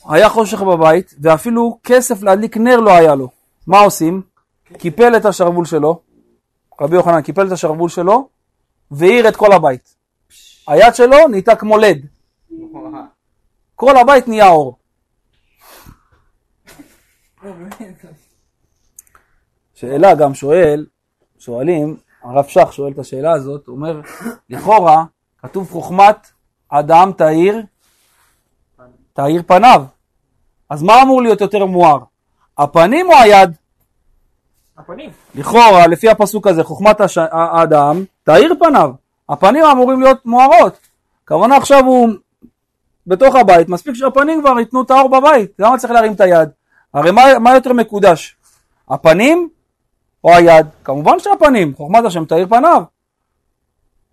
היה חושך בבית, ואפילו כסף להדליק נר לא היה לו. מה עושים? קיפל את השרוול שלו, רבי יוחנן קיפל את השרוול שלו, והאיר את כל הבית. היד שלו נהייתה כמו לד. כל הבית נהיה אור. שאלה גם שואל, שואלים, הרב שך שואל את השאלה הזאת, הוא אומר, לכאורה, כתוב חוכמת אדם תאיר, תאיר פניו. אז מה אמור להיות יותר מואר? הפנים או היד? הפנים. לכאורה, לפי הפסוק הזה, חוכמת הש... האדם תאיר פניו. הפנים אמורים להיות מוארות. הכוונה עכשיו הוא בתוך הבית, מספיק שהפנים כבר ייתנו את האור בבית, למה צריך להרים את היד? הרי מה, מה יותר מקודש? הפנים או היד? כמובן שהפנים, חוכמת השם תאיר פניו.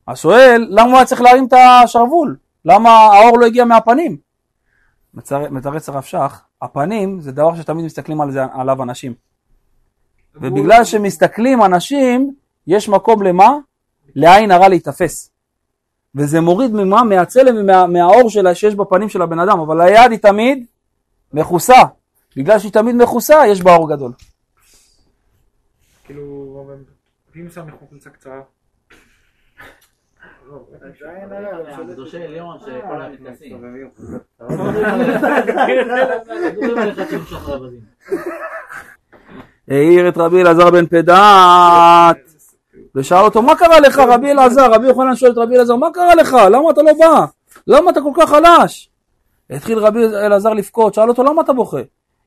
אז שואל, למה הוא היה צריך להרים את השרוול? למה האור לא הגיע מהפנים? מתרץ הרב שך, הפנים זה דבר שתמיד מסתכלים על זה, עליו אנשים. ובגלל שמסתכלים אנשים, יש מקום למה? לעין הרע להיתפס. וזה מוריד ממה? מהצלם ומהאור שלה שיש בפנים של הבן אדם, אבל היד היא תמיד מכוסה. בגלל שהיא תמיד מכוסה, יש בה אור גדול. כאילו, אם שם חולצה קצרה. קדושי עליון שכל היום מתכנסים. העיר את רבי אלעזר בן פדת ושאל אותו מה קרה לך רבי אלעזר, רבי יוחנן שואל את רבי אלעזר מה קרה לך, למה אתה לא בא, למה אתה כל כך חלש? התחיל רבי אלעזר לבכות, שאל אותו למה אתה בוכה?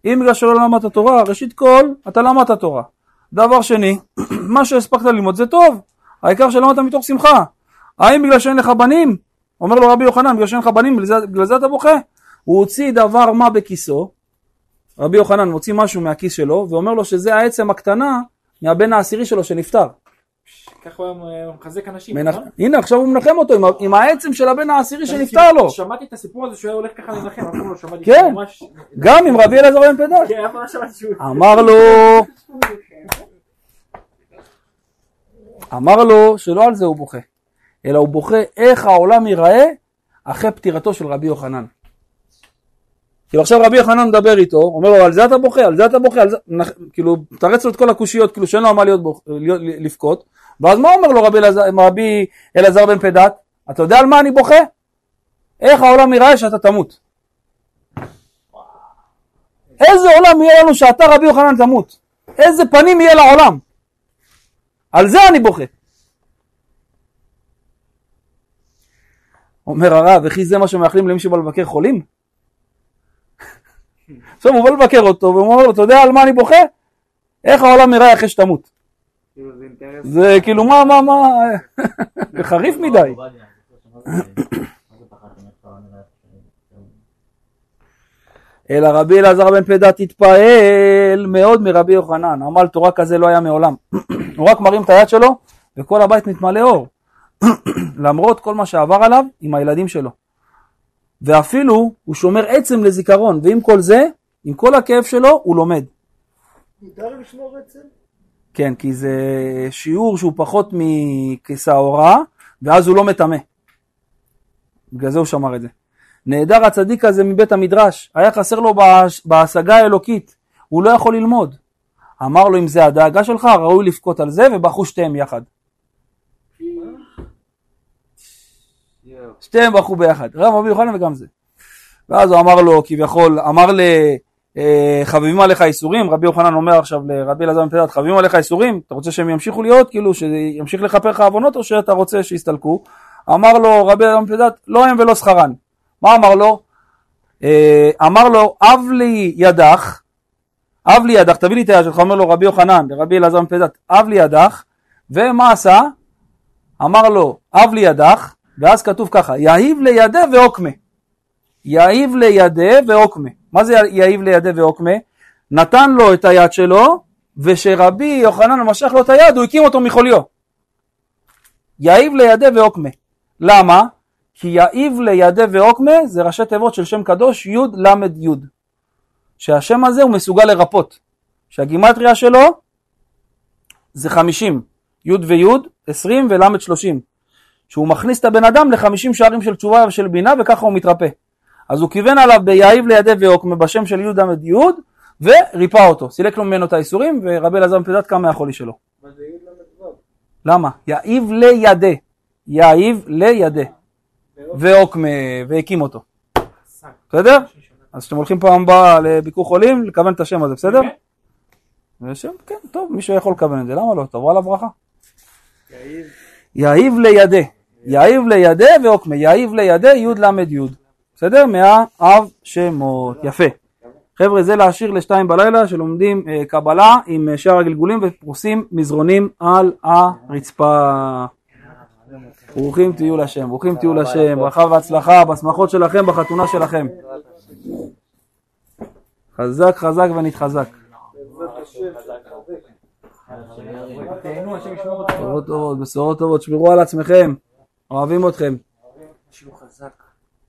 אם בגלל שלא למדת תורה, ראשית כל, אתה למדת תורה. דבר שני, מה שהספקת ללמוד זה טוב, העיקר שלמדת מתוך שמחה. האם בגלל שאין לך בנים? אומר לו רבי יוחנן, בגלל שאין לך בנים, בגלל זה, אתה בוכה? הוא הוציא דבר מה בכיסו, רבי יוחנן מוציא משהו מהכיס שלו, ואומר לו שזה העצם הקטנה מהבן העשירי שלו שנפטר. ככה הוא היה מחזק אנשים, מנח... נכון? הנה עכשיו הוא מנחם אותו עם, העצם של הבן העשירי שנפטר לו. שמעתי את הסיפור הזה שהוא היה הולך ככה לנחם, אף פעם לא שמעתי. כן. גם עם רבי אלעזר בן פדת. כן, אף פעם לא שמעתי שהוא... אמר לו, אמר לו שלא על זה הוא בוכה, אלא הוא בוכה איך העולם ייראה אחרי פטירתו של רבי יוחנן. כאילו עכשיו רבי יוחנן מדבר איתו, אומר לו על זה אתה בוכה, על זה אתה בוכה, על זה, כאילו מתרץ לו את כל הקושיות, כאילו שאין לו על מה להיות, בוכ- לבכות, ואז מה אומר לו רבי רבי אלעזר בן פדת? אתה יודע על מה אני בוכה? איך העולם ייראה שאתה תמות. איזה עולם יהיה לנו שאתה רבי יוחנן תמות? איזה פנים יהיה לעולם? על זה אני בוכה. אומר הרב, וכי זה מה שמאחלים למי שבא לבקר חולים? עכשיו הוא בא לבקר אותו, והוא אומר לו, אתה יודע על מה אני בוכה? איך העולם נראה אחרי שתמות? כאילו זה כאילו מה, מה, מה, זה חריף מדי. אלא רבי אלעזר בן פדת התפעל מאוד מרבי יוחנן, עמל תורה כזה לא היה מעולם. הוא רק מרים את היד שלו וכל הבית מתמלא אור. למרות כל מה שעבר עליו עם הילדים שלו. ואפילו הוא שומר עצם לזיכרון, ועם כל זה, עם כל הכאב שלו, הוא לומד. מותר לשמור עצם? כן, כי זה שיעור שהוא פחות מכשעורה, ואז הוא לא מטמא. בגלל זה הוא שמר את זה. נעדר הצדיק הזה מבית המדרש, היה חסר לו בהש- בהשגה האלוקית, הוא לא יכול ללמוד. אמר לו, אם זה הדאגה שלך, ראוי לבכות על זה, ובכו שתיהם יחד. שתיהם בכו ביחד, רב רבי יוחנן וגם זה. ואז הוא אמר לו, כביכול, אמר לחביבים עליך איסורים, רבי יוחנן אומר עכשיו לרבי אלעזר בן פדת, חביבים עליך איסורים, אתה רוצה שהם ימשיכו להיות, כאילו שימשיך לכפר לך עוונות, או שאתה רוצה שיסתלקו? אמר לו רבי אלעזר בן פדת, לא הם ולא שכרן. מה אמר לו? אה, אמר לו, אב לי ידך, אב לי ידך, תביא לי את היד שלך, אומר לו רבי יוחנן, לרבי אלעזר בן פדת, אב לי ידך, ומה עשה? אמר לו, אב לי ידך, ואז כתוב ככה, יהיב לידה ועוקמה. יהיב לידה ועוקמה. מה זה יהיב לידה ועוקמה? נתן לו את היד שלו, ושרבי יוחנן משך לו את היד, הוא הקים אותו מחוליו. יהיב לידה ועוקמה. למה? כי יהיב לידה ועוקמה זה ראשי תיבות של שם קדוש י' ל' י'. שהשם הזה הוא מסוגל לרפות. שהגימטריה שלו זה 50, י' וי', 20 ול' 30. שהוא מכניס את הבן אדם לחמישים שערים של תשובה ושל בינה וככה הוא מתרפא. אז הוא כיוון עליו ביהיב לידי ועוקמה בשם של י' ל' י' וריפא אותו. סילק לו ממנו את האיסורים ורבי אלעזר מפדת קם מהחולי שלו. מה זה י' ל"ו? למה? יהיב לידה. יהיב לידה. ועוקמה והקים אותו. בסדר? אז כשאתם הולכים פעם הבאה לביקור חולים, לכוון את השם הזה, בסדר? ושם, כן, טוב, מישהו יכול לכוון את זה, למה לא? תבוא עליו ברכה. יהיב לידה, יהיב לידה ועוקמה, יהיב לידה י' ל' י', בסדר? מהאב שמות, יפה. חבר'ה, זה להשאיר לשתיים בלילה שלומדים אה, קבלה עם אה, שאר הגלגולים ופרוסים מזרונים על הרצפה. ברוכים תהיו לשם, ברוכים תהיו לשם, ברכה והצלחה בשמחות שלכם, בחתונה שלכם. חזק חזק ונתחזק. בשורות טובות, בשורות טובות, שמרו על עצמכם, אוהבים אתכם.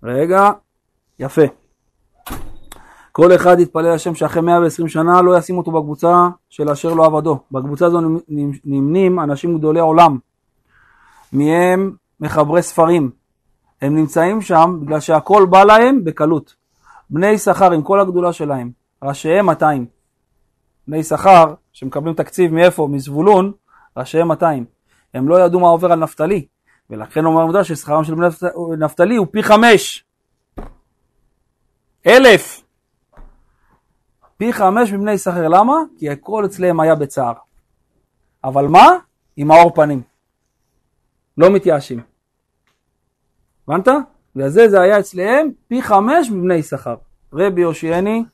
רגע, יפה. כל אחד יתפלל השם שאחרי 120 שנה לא ישים אותו בקבוצה של אשר לא עבדו. בקבוצה הזו נמ- נמנים אנשים גדולי עולם. מהם מחברי ספרים. הם נמצאים שם בגלל שהכל בא להם בקלות. בני שכר עם כל הגדולה שלהם, ראשיהם 200. בני שכר שמקבלים תקציב מאיפה? מזבולון, ראשיהם 200. הם לא ידעו מה עובר על נפתלי, ולכן אומר המדרש ששכרם של בני נפתלי הוא פי חמש. אלף. פי חמש מבני יששכר. למה? כי הכל אצלם היה בצער. אבל מה? עם האור פנים. לא מתייאשים. הבנת? בגלל זה זה היה אצלם פי חמש מבני יששכר. רבי הושיעני,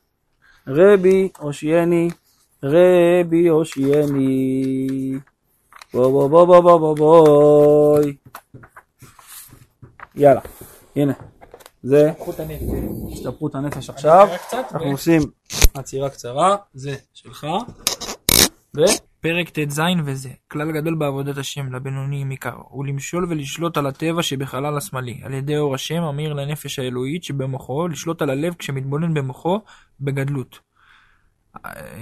רבי הושיעני, רבי הושיעני. בוא בוא בוא בוא בוא בוא בואי. יאללה, הנה. זה. השתפרות הנפש עכשיו. אנחנו עושים עצירה קצרה, זה שלך. ו... פרק ט"ז וזה, כלל גדול בעבודת השם לבינוניים עיקר, הוא למשול ולשלוט על הטבע שבחלל השמאלי, על ידי אור השם המאיר לנפש האלוהית שבמוחו, לשלוט על הלב כשמתבונן במוחו בגדלות.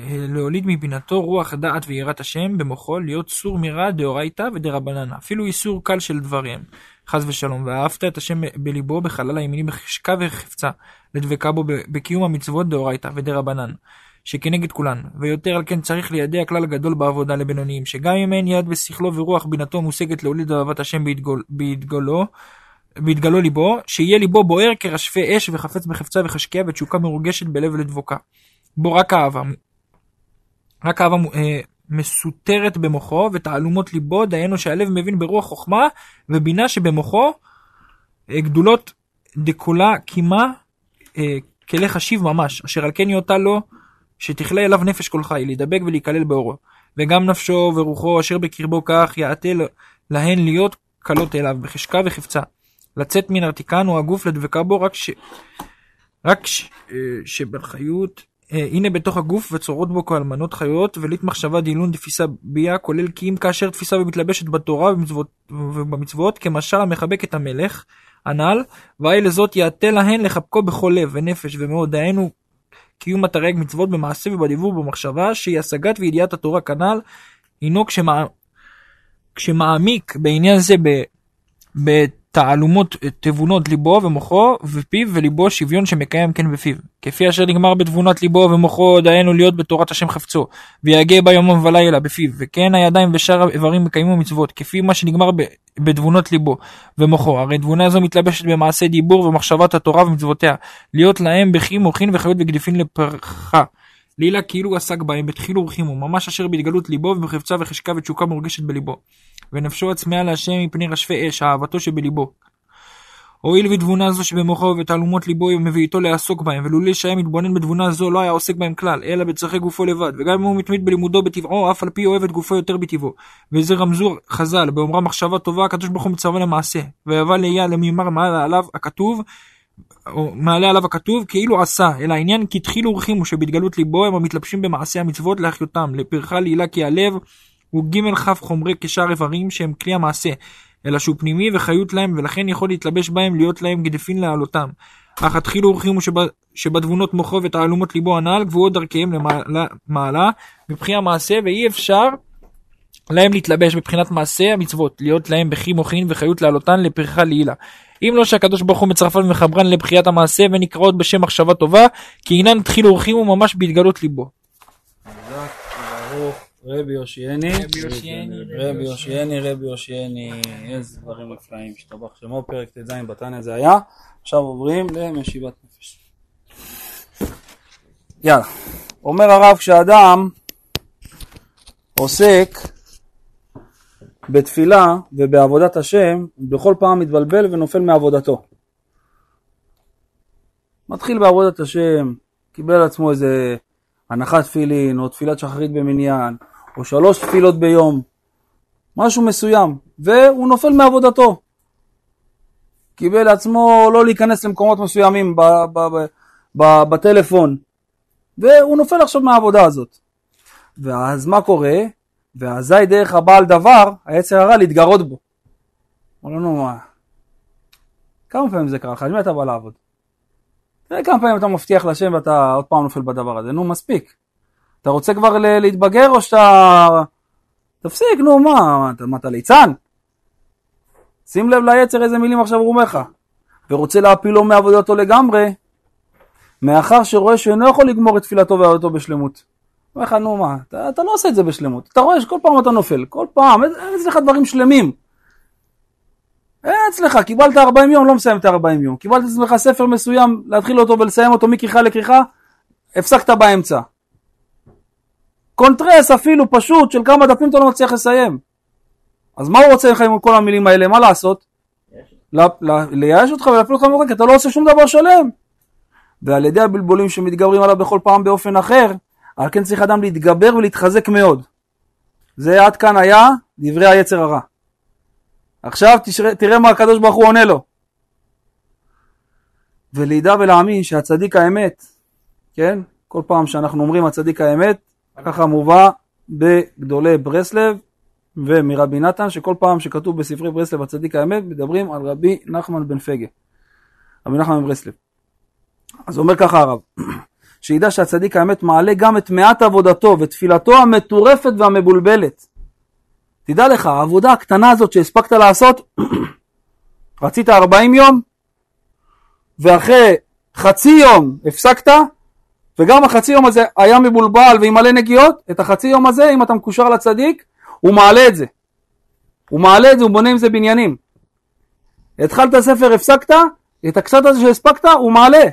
להוליד מבינתו רוח דעת ויראת השם במוחו, להיות סור מרע דאורייתא ודרבנן, אפילו איסור קל של דברים, חס ושלום, ואהבת את השם בליבו בחלל הימיני בחשקה וחפצה, לדבקה בו בקיום המצוות דאורייתא ודרבנן. שכנגד כולן, ויותר על כן צריך לידע כלל גדול בעבודה לבינוניים, שגם אם אין יד בשכלו ורוח בינתו מושגת להוליד אהבת השם בהתגול, בהתגולו, בהתגלו ליבו, שיהיה ליבו בוער כרשפי אש וחפץ בחפצה וחשקיה ותשוקה מרוגשת בלב לדבוקה. בו רק אהבה, רק אהבה אה, מסותרת במוחו ותעלומות ליבו, דהיינו שהלב מבין ברוח חוכמה ובינה שבמוחו אה, גדולות דקולה קימה אה, כלי חשיב ממש, אשר על כן יוטה לו שתכלה אליו נפש כל חי, להידבק ולהיכלל באורו. וגם נפשו ורוחו אשר בקרבו כך יעטה להן להיות קלות אליו, בחשקה וחפצה. לצאת מן הרתיקן או הגוף לדבקה בו רק ש... רק ש... אה, שבחיות הנה בתוך הגוף וצורות בו כאלמנות חיות ולית מחשבה דילון תפיסה ביה כולל כי אם כאשר תפיסה ומתלבשת בתורה ובמצוות, ובמצוות כמשל המחבק את המלך הנ"ל והי לזאת יעטה להן לחבקו בכל לב ונפש ומאוד דהיינו קיום התרי"ג מצוות במעשה ובדיבור ובמחשבה שהיא השגת וידיעת התורה כנ"ל הינו כשמע... כשמעמיק בעניין זה ב... בתעלומות תבונות ליבו ומוחו ופיו וליבו שוויון שמקיים כן בפיו. כפי אשר נגמר בתבונת ליבו ומוחו דהיינו להיות בתורת השם חפצו. ויגע בה יומם ולילה בפיו. וכן הידיים ושאר האיברים מקיימו מצוות כפי מה שנגמר ב... בתבונות ליבו ומוחו. הרי תבונה זו מתלבשת במעשה דיבור ומחשבת התורה ומצוותיה. להיות להם בכי מוחין וחיות וגדיפין לפרחה. לילה כאילו עסק בהם בתחילו ורחימו ממש אשר בהתגלות ליבו ובחפצה וחשקה ותשוקה מורגשת בליבו ונפשו הצמאה להשם מפני רשפי אש אהבתו שבליבו. הואיל ותבונה זו שבמוחו ובתעלומות ליבו מביאתו לעסוק בהם, ולולי שהיה מתבונן בתבונה זו לא היה עוסק בהם כלל, אלא בצרכי גופו לבד, וגם אם הוא מתמיד בלימודו בטבעו, אף על פי אוהב את גופו יותר בטבעו. וזה רמזו חז"ל, באומרם מחשבה טובה, הקדוש ברוך הוא מצווה למעשה, ויבא לאייל למימר מעלה עליו הכתוב, או מעלה עליו הכתוב, כאילו עשה, אלא העניין כי תחילו ורחימו שבהתגלות ליבו הם המתלבשים במעשה המצוות להחיותם, לפרחה לעילה כי הלב הוא ג' כ' חומרי כשאר איברים שהם כלי המעשה, אלא שהוא פנימי וחיות להם, ולכן יכול להתלבש בהם, להיות להם גדפין להעלותם. אך התחילו ורחימו שב, שבתבונות מוחו ותעלומות ליבו הנ"ל, גבוהות דרכיהם למעלה, מעלה, מבחינה מעשה, ואי אפשר להם להתלבש בבחינת מעשה המצוות, להיות להם בכי מוחין וחיות להעלותן לפרחה לעילה. אם לא שהקדוש ברוך הוא מצרפן ומחברן לבחיית המעשה ונקראות בשם מחשבה טובה, כי אינן תחילו ורחימו ממש בהתגלות ליבו. רבי יושיעני, רבי יושיעני, רבי יושיעני, איזה דברים נפלאים, השתבח שמו, פרק ט"ז בתניא זה היה, עכשיו עוברים למשיבת נפש. יאללה, אומר הרב כשאדם עוסק בתפילה ובעבודת השם, בכל פעם מתבלבל ונופל מעבודתו. מתחיל בעבודת השם, קיבל על עצמו איזה הנחת תפילין, או תפילת שחרית במניין, או שלוש תפילות ביום, משהו מסוים, והוא נופל מעבודתו. קיבל לעצמו לא להיכנס למקומות מסוימים ב- ב- ב- בטלפון, והוא נופל עכשיו מהעבודה הזאת. ואז מה קורה? ואזי דרך הבעל דבר, היצר הרע להתגרות בו. אמר לנו מה? כמה פעמים זה קרה לך? על מי אתה בא לעבוד? תראה כמה פעמים אתה מבטיח לשם ואתה עוד פעם נופל בדבר הזה, נו מספיק. אתה רוצה כבר להתבגר או שאתה... תפסיק, נו מה, אתה, מה אתה ליצן? שים לב ליצר איזה מילים עכשיו הוא אומר לך. ורוצה להפילו מעבודתו לגמרי, מאחר שרואה שאינו יכול לגמור את תפילתו ועבודתו בשלמות. אומר לך, נו מה, אתה, אתה לא עושה את זה בשלמות. אתה רואה שכל פעם אתה נופל, כל פעם, אין אצלך דברים שלמים. אין אצלך, קיבלת 40 יום, לא מסיים את ה-40 יום. קיבלת אצלך ספר מסוים, להתחיל אותו ולסיים אותו מכריכה לכריכה, הפסקת באמצע. קונטרס אפילו פשוט של כמה דפים אתה לא מצליח לסיים. אז מה הוא רוצה לך עם כל המילים האלה? מה לעשות? לייאש אותך ולהפיל אותך ממך, כי אתה לא עושה שום דבר שלם. ועל ידי הבלבולים שמתגברים עליו בכל פעם באופן אחר, על כן צריך אדם להתגבר ולהתחזק מאוד. זה עד כאן היה דברי היצר הרע. עכשיו תשרה, תראה מה הקדוש ברוך הוא עונה לו. ולידע ולהאמין שהצדיק האמת, כן? כל פעם שאנחנו אומרים הצדיק האמת, ככה מובא בגדולי ברסלב ומרבי נתן, שכל פעם שכתוב בספרי ברסלב הצדיק האמת, מדברים על רבי נחמן בן פגה. רבי נחמן בן ברסלב. אז אומר ככה הרב, שידע שהצדיק האמת מעלה גם את מעט עבודתו ותפילתו המטורפת והמבולבלת. תדע לך, העבודה הקטנה הזאת שהספקת לעשות, רצית 40 יום, ואחרי חצי יום הפסקת, וגם החצי יום הזה היה מבולבל ועם מלא נגיעות, את החצי יום הזה, אם אתה מקושר לצדיק, הוא מעלה את זה. הוא מעלה את זה, הוא בונה עם זה בניינים. התחלת ספר, הפסקת, את הקצת הזה שהספקת, הוא מעלה.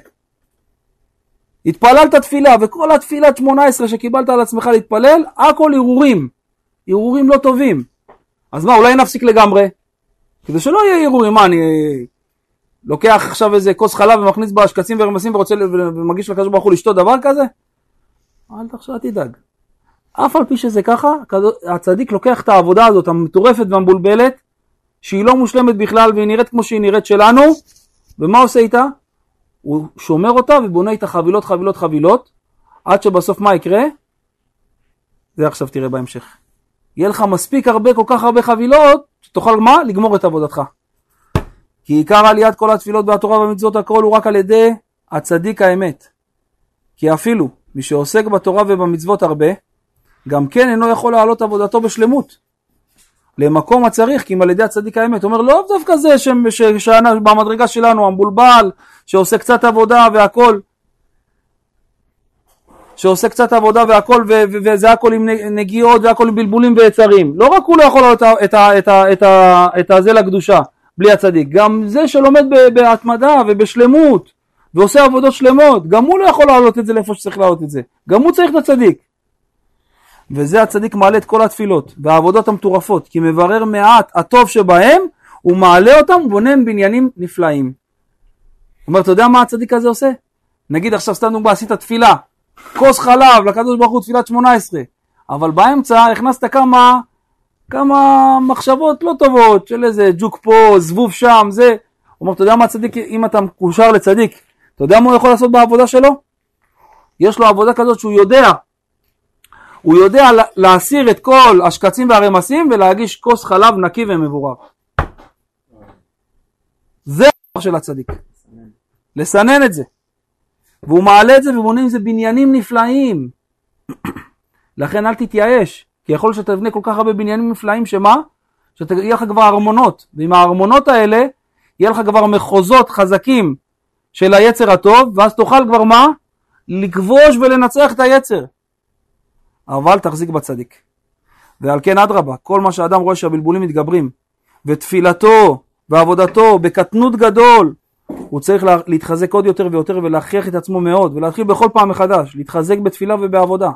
התפללת תפילה, וכל התפילת 18 שקיבלת על עצמך להתפלל, הכל הרהורים. הרהורים לא טובים. אז מה, אולי נפסיק לגמרי? כדי שלא יהיה הרהורים, מה, אני לוקח עכשיו איזה כוס חלב ומכניס בה שקצים ורמסים ורוצה ומגיש לקדוש ברוך הוא לשתות דבר כזה? אל תחשוב, אל תדאג. אף על פי שזה ככה, הצדיק לוקח את העבודה הזאת, המטורפת והמבולבלת, שהיא לא מושלמת בכלל והיא נראית כמו שהיא נראית שלנו, ומה עושה איתה? הוא שומר אותה ובונה איתה חבילות חבילות חבילות, עד שבסוף מה יקרה? זה עכשיו תראה בהמשך. יהיה לך מספיק הרבה, כל כך הרבה חבילות, שתוכל מה? לגמור את עבודתך. כי עיקר עליית כל התפילות והתורה והמצוות הכל הוא רק על ידי הצדיק האמת. כי אפילו מי שעוסק בתורה ובמצוות הרבה, גם כן אינו יכול להעלות עבודתו בשלמות. למקום הצריך, כי אם על ידי הצדיק האמת. אומר, לא דווקא זה ש- ש- שאנו- במדרגה שלנו, המבולבל, שעושה קצת עבודה והכל, שעושה קצת עבודה והכל, ו- ו- וזה הכל עם נגיעות והכל עם בלבולים ויצרים. לא רק הוא לא יכול לעלות את, ה- את, ה- את, ה- את הזה לקדושה, בלי הצדיק, גם זה שלומד בהתמדה ובשלמות, ועושה עבודות שלמות, גם הוא לא יכול להעלות את זה לאיפה שצריך להעלות את זה. גם הוא צריך את הצדיק. וזה הצדיק מעלה את כל התפילות והעבודות המטורפות, כי מברר מעט הטוב שבהם, הוא מעלה אותם ובונה בניינים נפלאים. הוא אומר, אתה יודע מה הצדיק הזה עושה? נגיד עכשיו סתם דוגמא, עשית תפילה, כוס חלב לקדוש ברוך הוא תפילת 18, אבל באמצע הכנסת כמה, כמה מחשבות לא טובות של איזה ג'וק פה, זבוב שם, זה. הוא אומר, אתה יודע מה הצדיק, אם אתה מקושר לצדיק, אתה יודע מה הוא יכול לעשות בעבודה שלו? יש לו עבודה כזאת שהוא יודע הוא יודע לה- להסיר את כל השקצים והרמסים ולהגיש כוס חלב נקי ומבורר. זה הכוח של הצדיק. לסנן את זה. והוא מעלה את זה ובונה עם זה בניינים נפלאים. לכן אל תתייאש, כי יכול שתבנה כל כך הרבה בניינים נפלאים שמה? שיהיה לך כבר ארמונות, ועם הארמונות האלה יהיה לך כבר מחוזות חזקים של היצר הטוב, ואז תוכל כבר מה? לכבוש ולנצח את היצר. אבל תחזיק בצדיק. ועל כן אדרבה, כל מה שאדם רואה שהבלבולים מתגברים, ותפילתו ועבודתו בקטנות גדול, הוא צריך לה- להתחזק עוד יותר ויותר ולהכריח את עצמו מאוד, ולהתחיל בכל פעם מחדש, להתחזק בתפילה ובעבודה.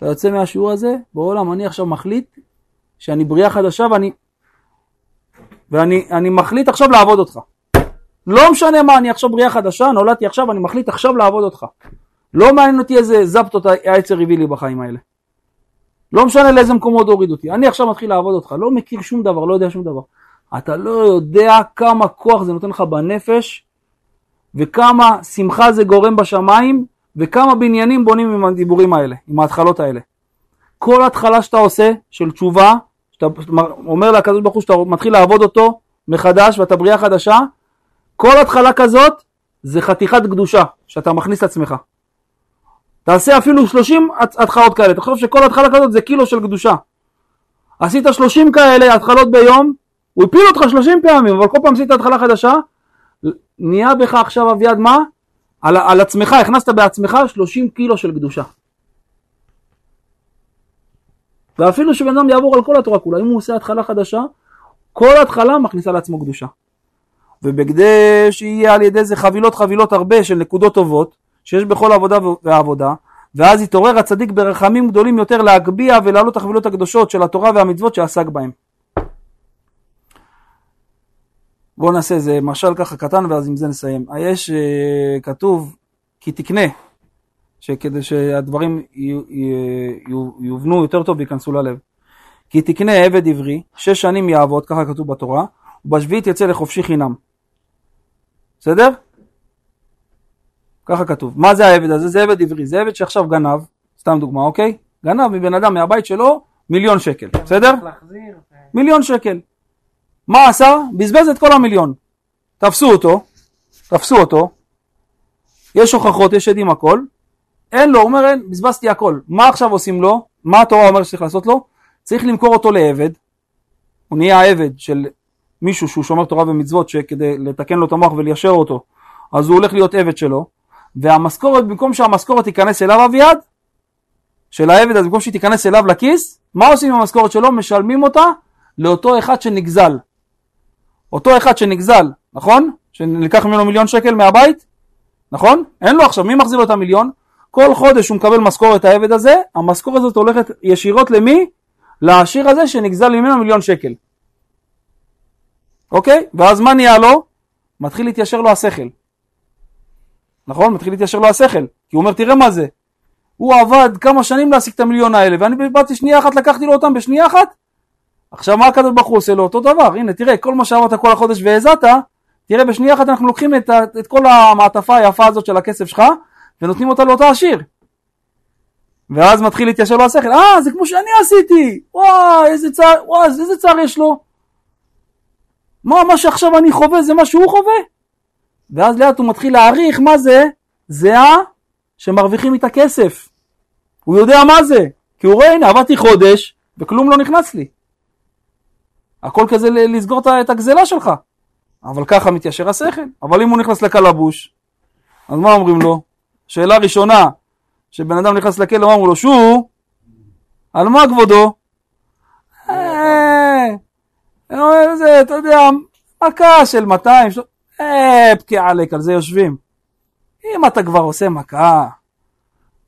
אתה יוצא מהשיעור הזה, בעולם אני עכשיו מחליט שאני בריאה חדשה ואני, ואני אני מחליט עכשיו לעבוד אותך. לא משנה מה, אני עכשיו בריאה חדשה, נולדתי עכשיו, אני מחליט עכשיו לעבוד אותך. לא מעניין אותי איזה זפטות העצר הביא לי בחיים האלה. לא משנה לאיזה מקומות הוריד אותי. אני עכשיו מתחיל לעבוד אותך, לא מכיר שום דבר, לא יודע שום דבר. אתה לא יודע כמה כוח זה נותן לך בנפש, וכמה שמחה זה גורם בשמיים, וכמה בניינים בונים עם הדיבורים האלה, עם ההתחלות האלה. כל התחלה שאתה עושה, של תשובה, שאתה אומר לקדוש ברוך הוא שאתה מתחיל לעבוד אותו מחדש ואתה בריאה חדשה, כל התחלה כזאת זה חתיכת קדושה שאתה מכניס לעצמך. תעשה אפילו 30 התחלות כאלה, תחשוב שכל התחלה כזאת זה קילו של קדושה. עשית 30 כאלה התחלות ביום, הוא הפיל אותך 30 פעמים, אבל כל פעם עשית התחלה חדשה, נהיה בך עכשיו אביעד מה? על, על עצמך, הכנסת בעצמך 30 קילו של קדושה. ואפילו שבן אדם יעבור על כל התורה כולה, אם הוא עושה התחלה חדשה, כל התחלה מכניסה לעצמו קדושה. ובכדי שיהיה על ידי זה חבילות חבילות הרבה של נקודות טובות, שיש בכל עבודה ועבודה, ואז יתעורר הצדיק ברחמים גדולים יותר להגביה ולהעלות החבילות הקדושות של התורה והמצוות שעסק בהם. בואו נעשה איזה משל ככה קטן ואז עם זה נסיים. יש אה, כתוב כי תקנה, שכדי שהדברים יו- יו- יובנו יותר טוב וייכנסו ללב. כי תקנה עבד עברי, שש שנים יעבוד, ככה כתוב בתורה, ובשביעית יצא לחופשי חינם. בסדר? ככה כתוב. מה זה העבד הזה? זה עבד עברי. זה עבד שעכשיו גנב, סתם דוגמה, אוקיי? גנב מבן אדם מהבית שלו מיליון שקל, בסדר? להחזיר. ו- מיליון שקל. מה עשה? בזבז את כל המיליון. תפסו אותו, תפסו אותו, יש הוכחות, יש עדים הכל, אין לו, הוא אומר אין, בזבזתי הכל. מה עכשיו עושים לו? מה התורה אומרת שצריך לעשות לו? צריך למכור אותו לעבד, הוא נהיה עבד של מישהו שהוא שומר תורה ומצוות שכדי לתקן לו את המוח וליישר אותו, אז הוא הולך להיות עבד שלו, והמשכורת, במקום שהמשכורת תיכנס אליו אביעד, של העבד הזה, במקום שהיא תיכנס אליו לכיס, מה עושים עם המשכורת שלו? משלמים אותה לאותו אחד שנגזל. אותו אחד שנגזל, נכון? שנלקח ממנו מיליון שקל מהבית, נכון? אין לו עכשיו, מי מחזיר לו את המיליון? כל חודש הוא מקבל משכורת העבד הזה, המשכורת הזאת הולכת ישירות למי? לעשיר הזה שנגזל ממנו מיליון שקל. אוקיי? ואז מה נהיה לו? מתחיל להתיישר לו השכל. נכון? מתחיל להתיישר לו השכל. כי הוא אומר, תראה מה זה. הוא עבד כמה שנים להשיג את המיליון האלה, ואני באתי שנייה אחת, לקחתי לו אותם בשנייה אחת. עכשיו מה הקדוש ברוך הוא עושה לו? אותו דבר. הנה, תראה, כל מה שעבדת כל החודש והזעת, תראה, בשנייה אחת אנחנו לוקחים את, ה- את כל המעטפה היפה הזאת של הכסף שלך, ונותנים אותה לאותו עשיר. ואז מתחיל להתיישר לו השכל, אה, זה כמו שאני עשיתי, וואי, איזה צער, וואי, איזה צער יש לו. מה, מה שעכשיו אני חווה זה מה שהוא חווה? ואז לאט הוא מתחיל להעריך מה זה זיעה שמרוויחים איתה כסף. הוא יודע מה זה, כי הוא רואה, הנה, עבדתי חודש, וכלום לא נכנס לי. הכל כזה לסגור את הגזלה שלך. אבל ככה מתיישר השכל. אבל אם הוא נכנס לקלבוש, אז מה אומרים לו? שאלה ראשונה, שבן אדם נכנס לכלא, מה אמרו לו? שו, על מה כבודו? אה, אה, זה, אתה יודע, מכה של 200, של- אה, פקי עלק, על זה יושבים. אם אתה כבר עושה מכה,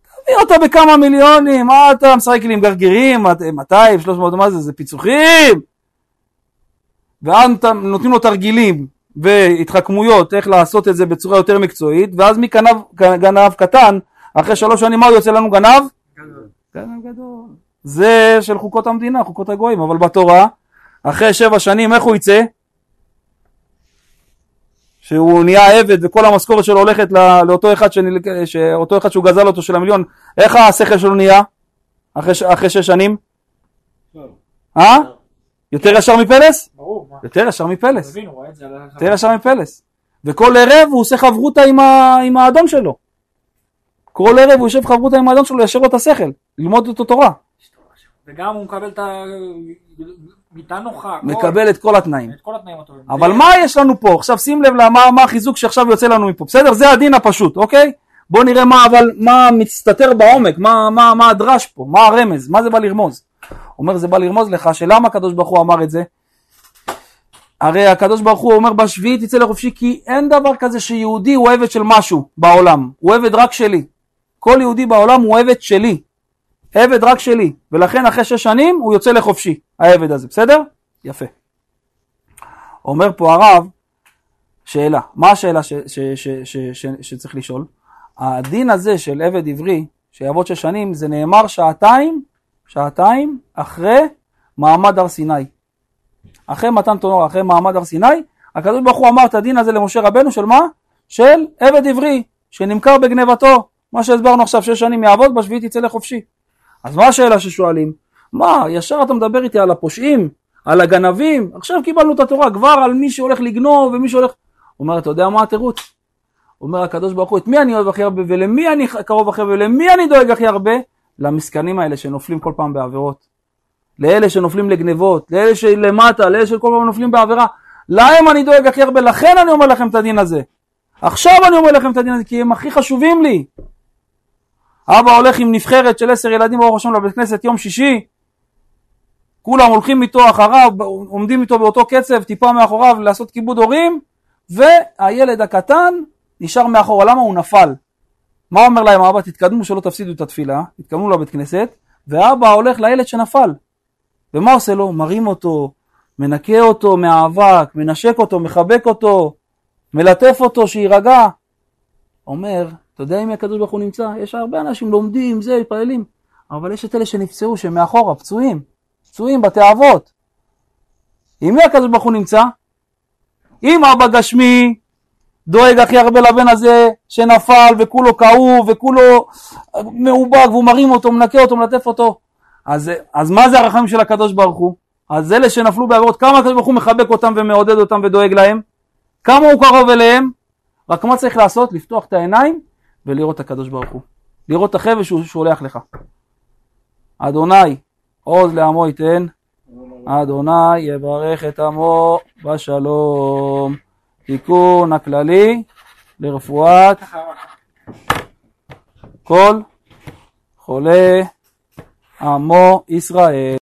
תביא אותה בכמה מיליונים, מה אתה משחק לי עם גרגירים, 200, 300, מה זה, זה פיצוחים? ואז נותנים לו תרגילים והתחכמויות איך לעשות את זה בצורה יותר מקצועית, ואז מגנב גנב קטן, אחרי שלוש שנים מה הוא יוצא לנו גנב? גנב גדול. זה של חוקות המדינה, חוקות הגויים, אבל בתורה, אחרי שבע שנים איך הוא יצא? שהוא נהיה עבד וכל המשכורת שלו הולכת לא- לאותו אחד, שנל... שאותו אחד שהוא גזל אותו של המיליון, איך השכל שלו נהיה? אחרי. אחרי שש שנים? אה? יותר ישר מפלס? ברור, מה? יותר ישר מפלס. מבין, הוא רואה את זה על ה... יותר ישר מפלס. וכל ערב הוא עושה חברותה עם, ה... עם האדון שלו. כל ערב הוא יושב חברותה עם האדון שלו, ליישר לו את השכל, ללמוד אותו תורה. וגם הוא מקבל את ה... מיטה נוחה. מקבל את כל התנאים. את כל התנאים הטובים. אבל זה- מה יש לנו פה? עכשיו שים לב למה מה החיזוק שעכשיו יוצא לנו מפה. בסדר? זה הדין הפשוט, אוקיי? בוא נראה מה אבל, מה מסתתר בעומק, מה, מה, מה הדרש פה, מה הרמז, מה זה בא לרמוז. אומר זה בא לרמוז לך שלמה הקדוש ברוך הוא אמר את זה? הרי הקדוש ברוך הוא אומר בשביעית יצא לחופשי כי אין דבר כזה שיהודי הוא עבד של משהו בעולם, הוא עבד רק שלי. כל יהודי בעולם הוא עבד שלי, עבד רק שלי, ולכן אחרי שש שנים הוא יוצא לחופשי, העבד הזה, בסדר? יפה. אומר פה הרב, שאלה, מה השאלה ש, ש, ש, ש, ש, שצריך לשאול? הדין הזה של עבד עברי, שיעבוד שש שנים, זה נאמר שעתיים, שעתיים אחרי מעמד הר סיני. אחרי מתן תורה, אחרי מעמד הר סיני, הקדוש ברוך הוא אמר את הדין הזה למשה רבנו של מה? של עבד עברי, שנמכר בגנבתו. מה שהסברנו עכשיו, שש שנים יעבוד, בשביעית יצא לחופשי. אז מה השאלה ששואלים? מה, ישר אתה מדבר איתי על הפושעים, על הגנבים, עכשיו קיבלנו את התורה, כבר על מי שהולך לגנוב ומי שהולך... אומר, אתה יודע מה התירוץ? אומר הקדוש ברוך הוא, את מי אני אוהב הכי הרבה ולמי אני קרוב הכי הרבה ולמי אני דואג הכי הרבה? למסכנים האלה שנופלים כל פעם בעבירות. לאלה שנופלים לגנבות, לאלה שלמטה, לאלה שכל פעם נופלים בעבירה. להם אני דואג הכי הרבה, לכן אני אומר לכם את הדין הזה. עכשיו אני אומר לכם את הדין הזה, כי הם הכי חשובים לי. אבא הולך עם נבחרת של עשר ילדים ברוך השם לבית כנסת יום שישי, כולם הולכים איתו אחריו, עומדים איתו באותו קצב, טיפה מאחוריו לעשות כיבוד הורים, והילד הקטן נשאר מאחורה. למה הוא נפל? מה אומר להם אבא? תתקדמו שלא תפסידו את התפילה, תתקדמו לבית כנסת, ואבא הולך לילד שנפל. ומה עושה לו? מרים אותו, מנקה אותו מהאבק, מנשק אותו, מחבק אותו, מלטף אותו, שיירגע. אומר, אתה יודע עם מי הקדוש ברוך הוא נמצא? יש הרבה אנשים לומדים, זה, מתפללים, אבל יש את אלה שנפצעו, שהם מאחורה, פצועים, פצועים בתאוות. עם מי הקדוש ברוך הוא נמצא? עם אבא גשמי, דואג הכי הרבה לבן הזה שנפל וכולו כאוב וכולו מעובק והוא מרים אותו, מנקה אותו, מלטף אותו. אז, אז מה זה הרחמים של הקדוש ברוך הוא? אז אלה שנפלו בעבירות, כמה הקדוש ברוך הוא מחבק אותם ומעודד אותם ודואג להם? כמה הוא קרוב אליהם? רק מה צריך לעשות? לפתוח את העיניים ולראות את הקדוש ברוך הוא. לראות את החבל שהוא שולח לך. אדוני עוז לעמו ייתן, אדוני יברך את עמו בשלום. תיקון הכללי לרפואת כל חולה עמו ישראל.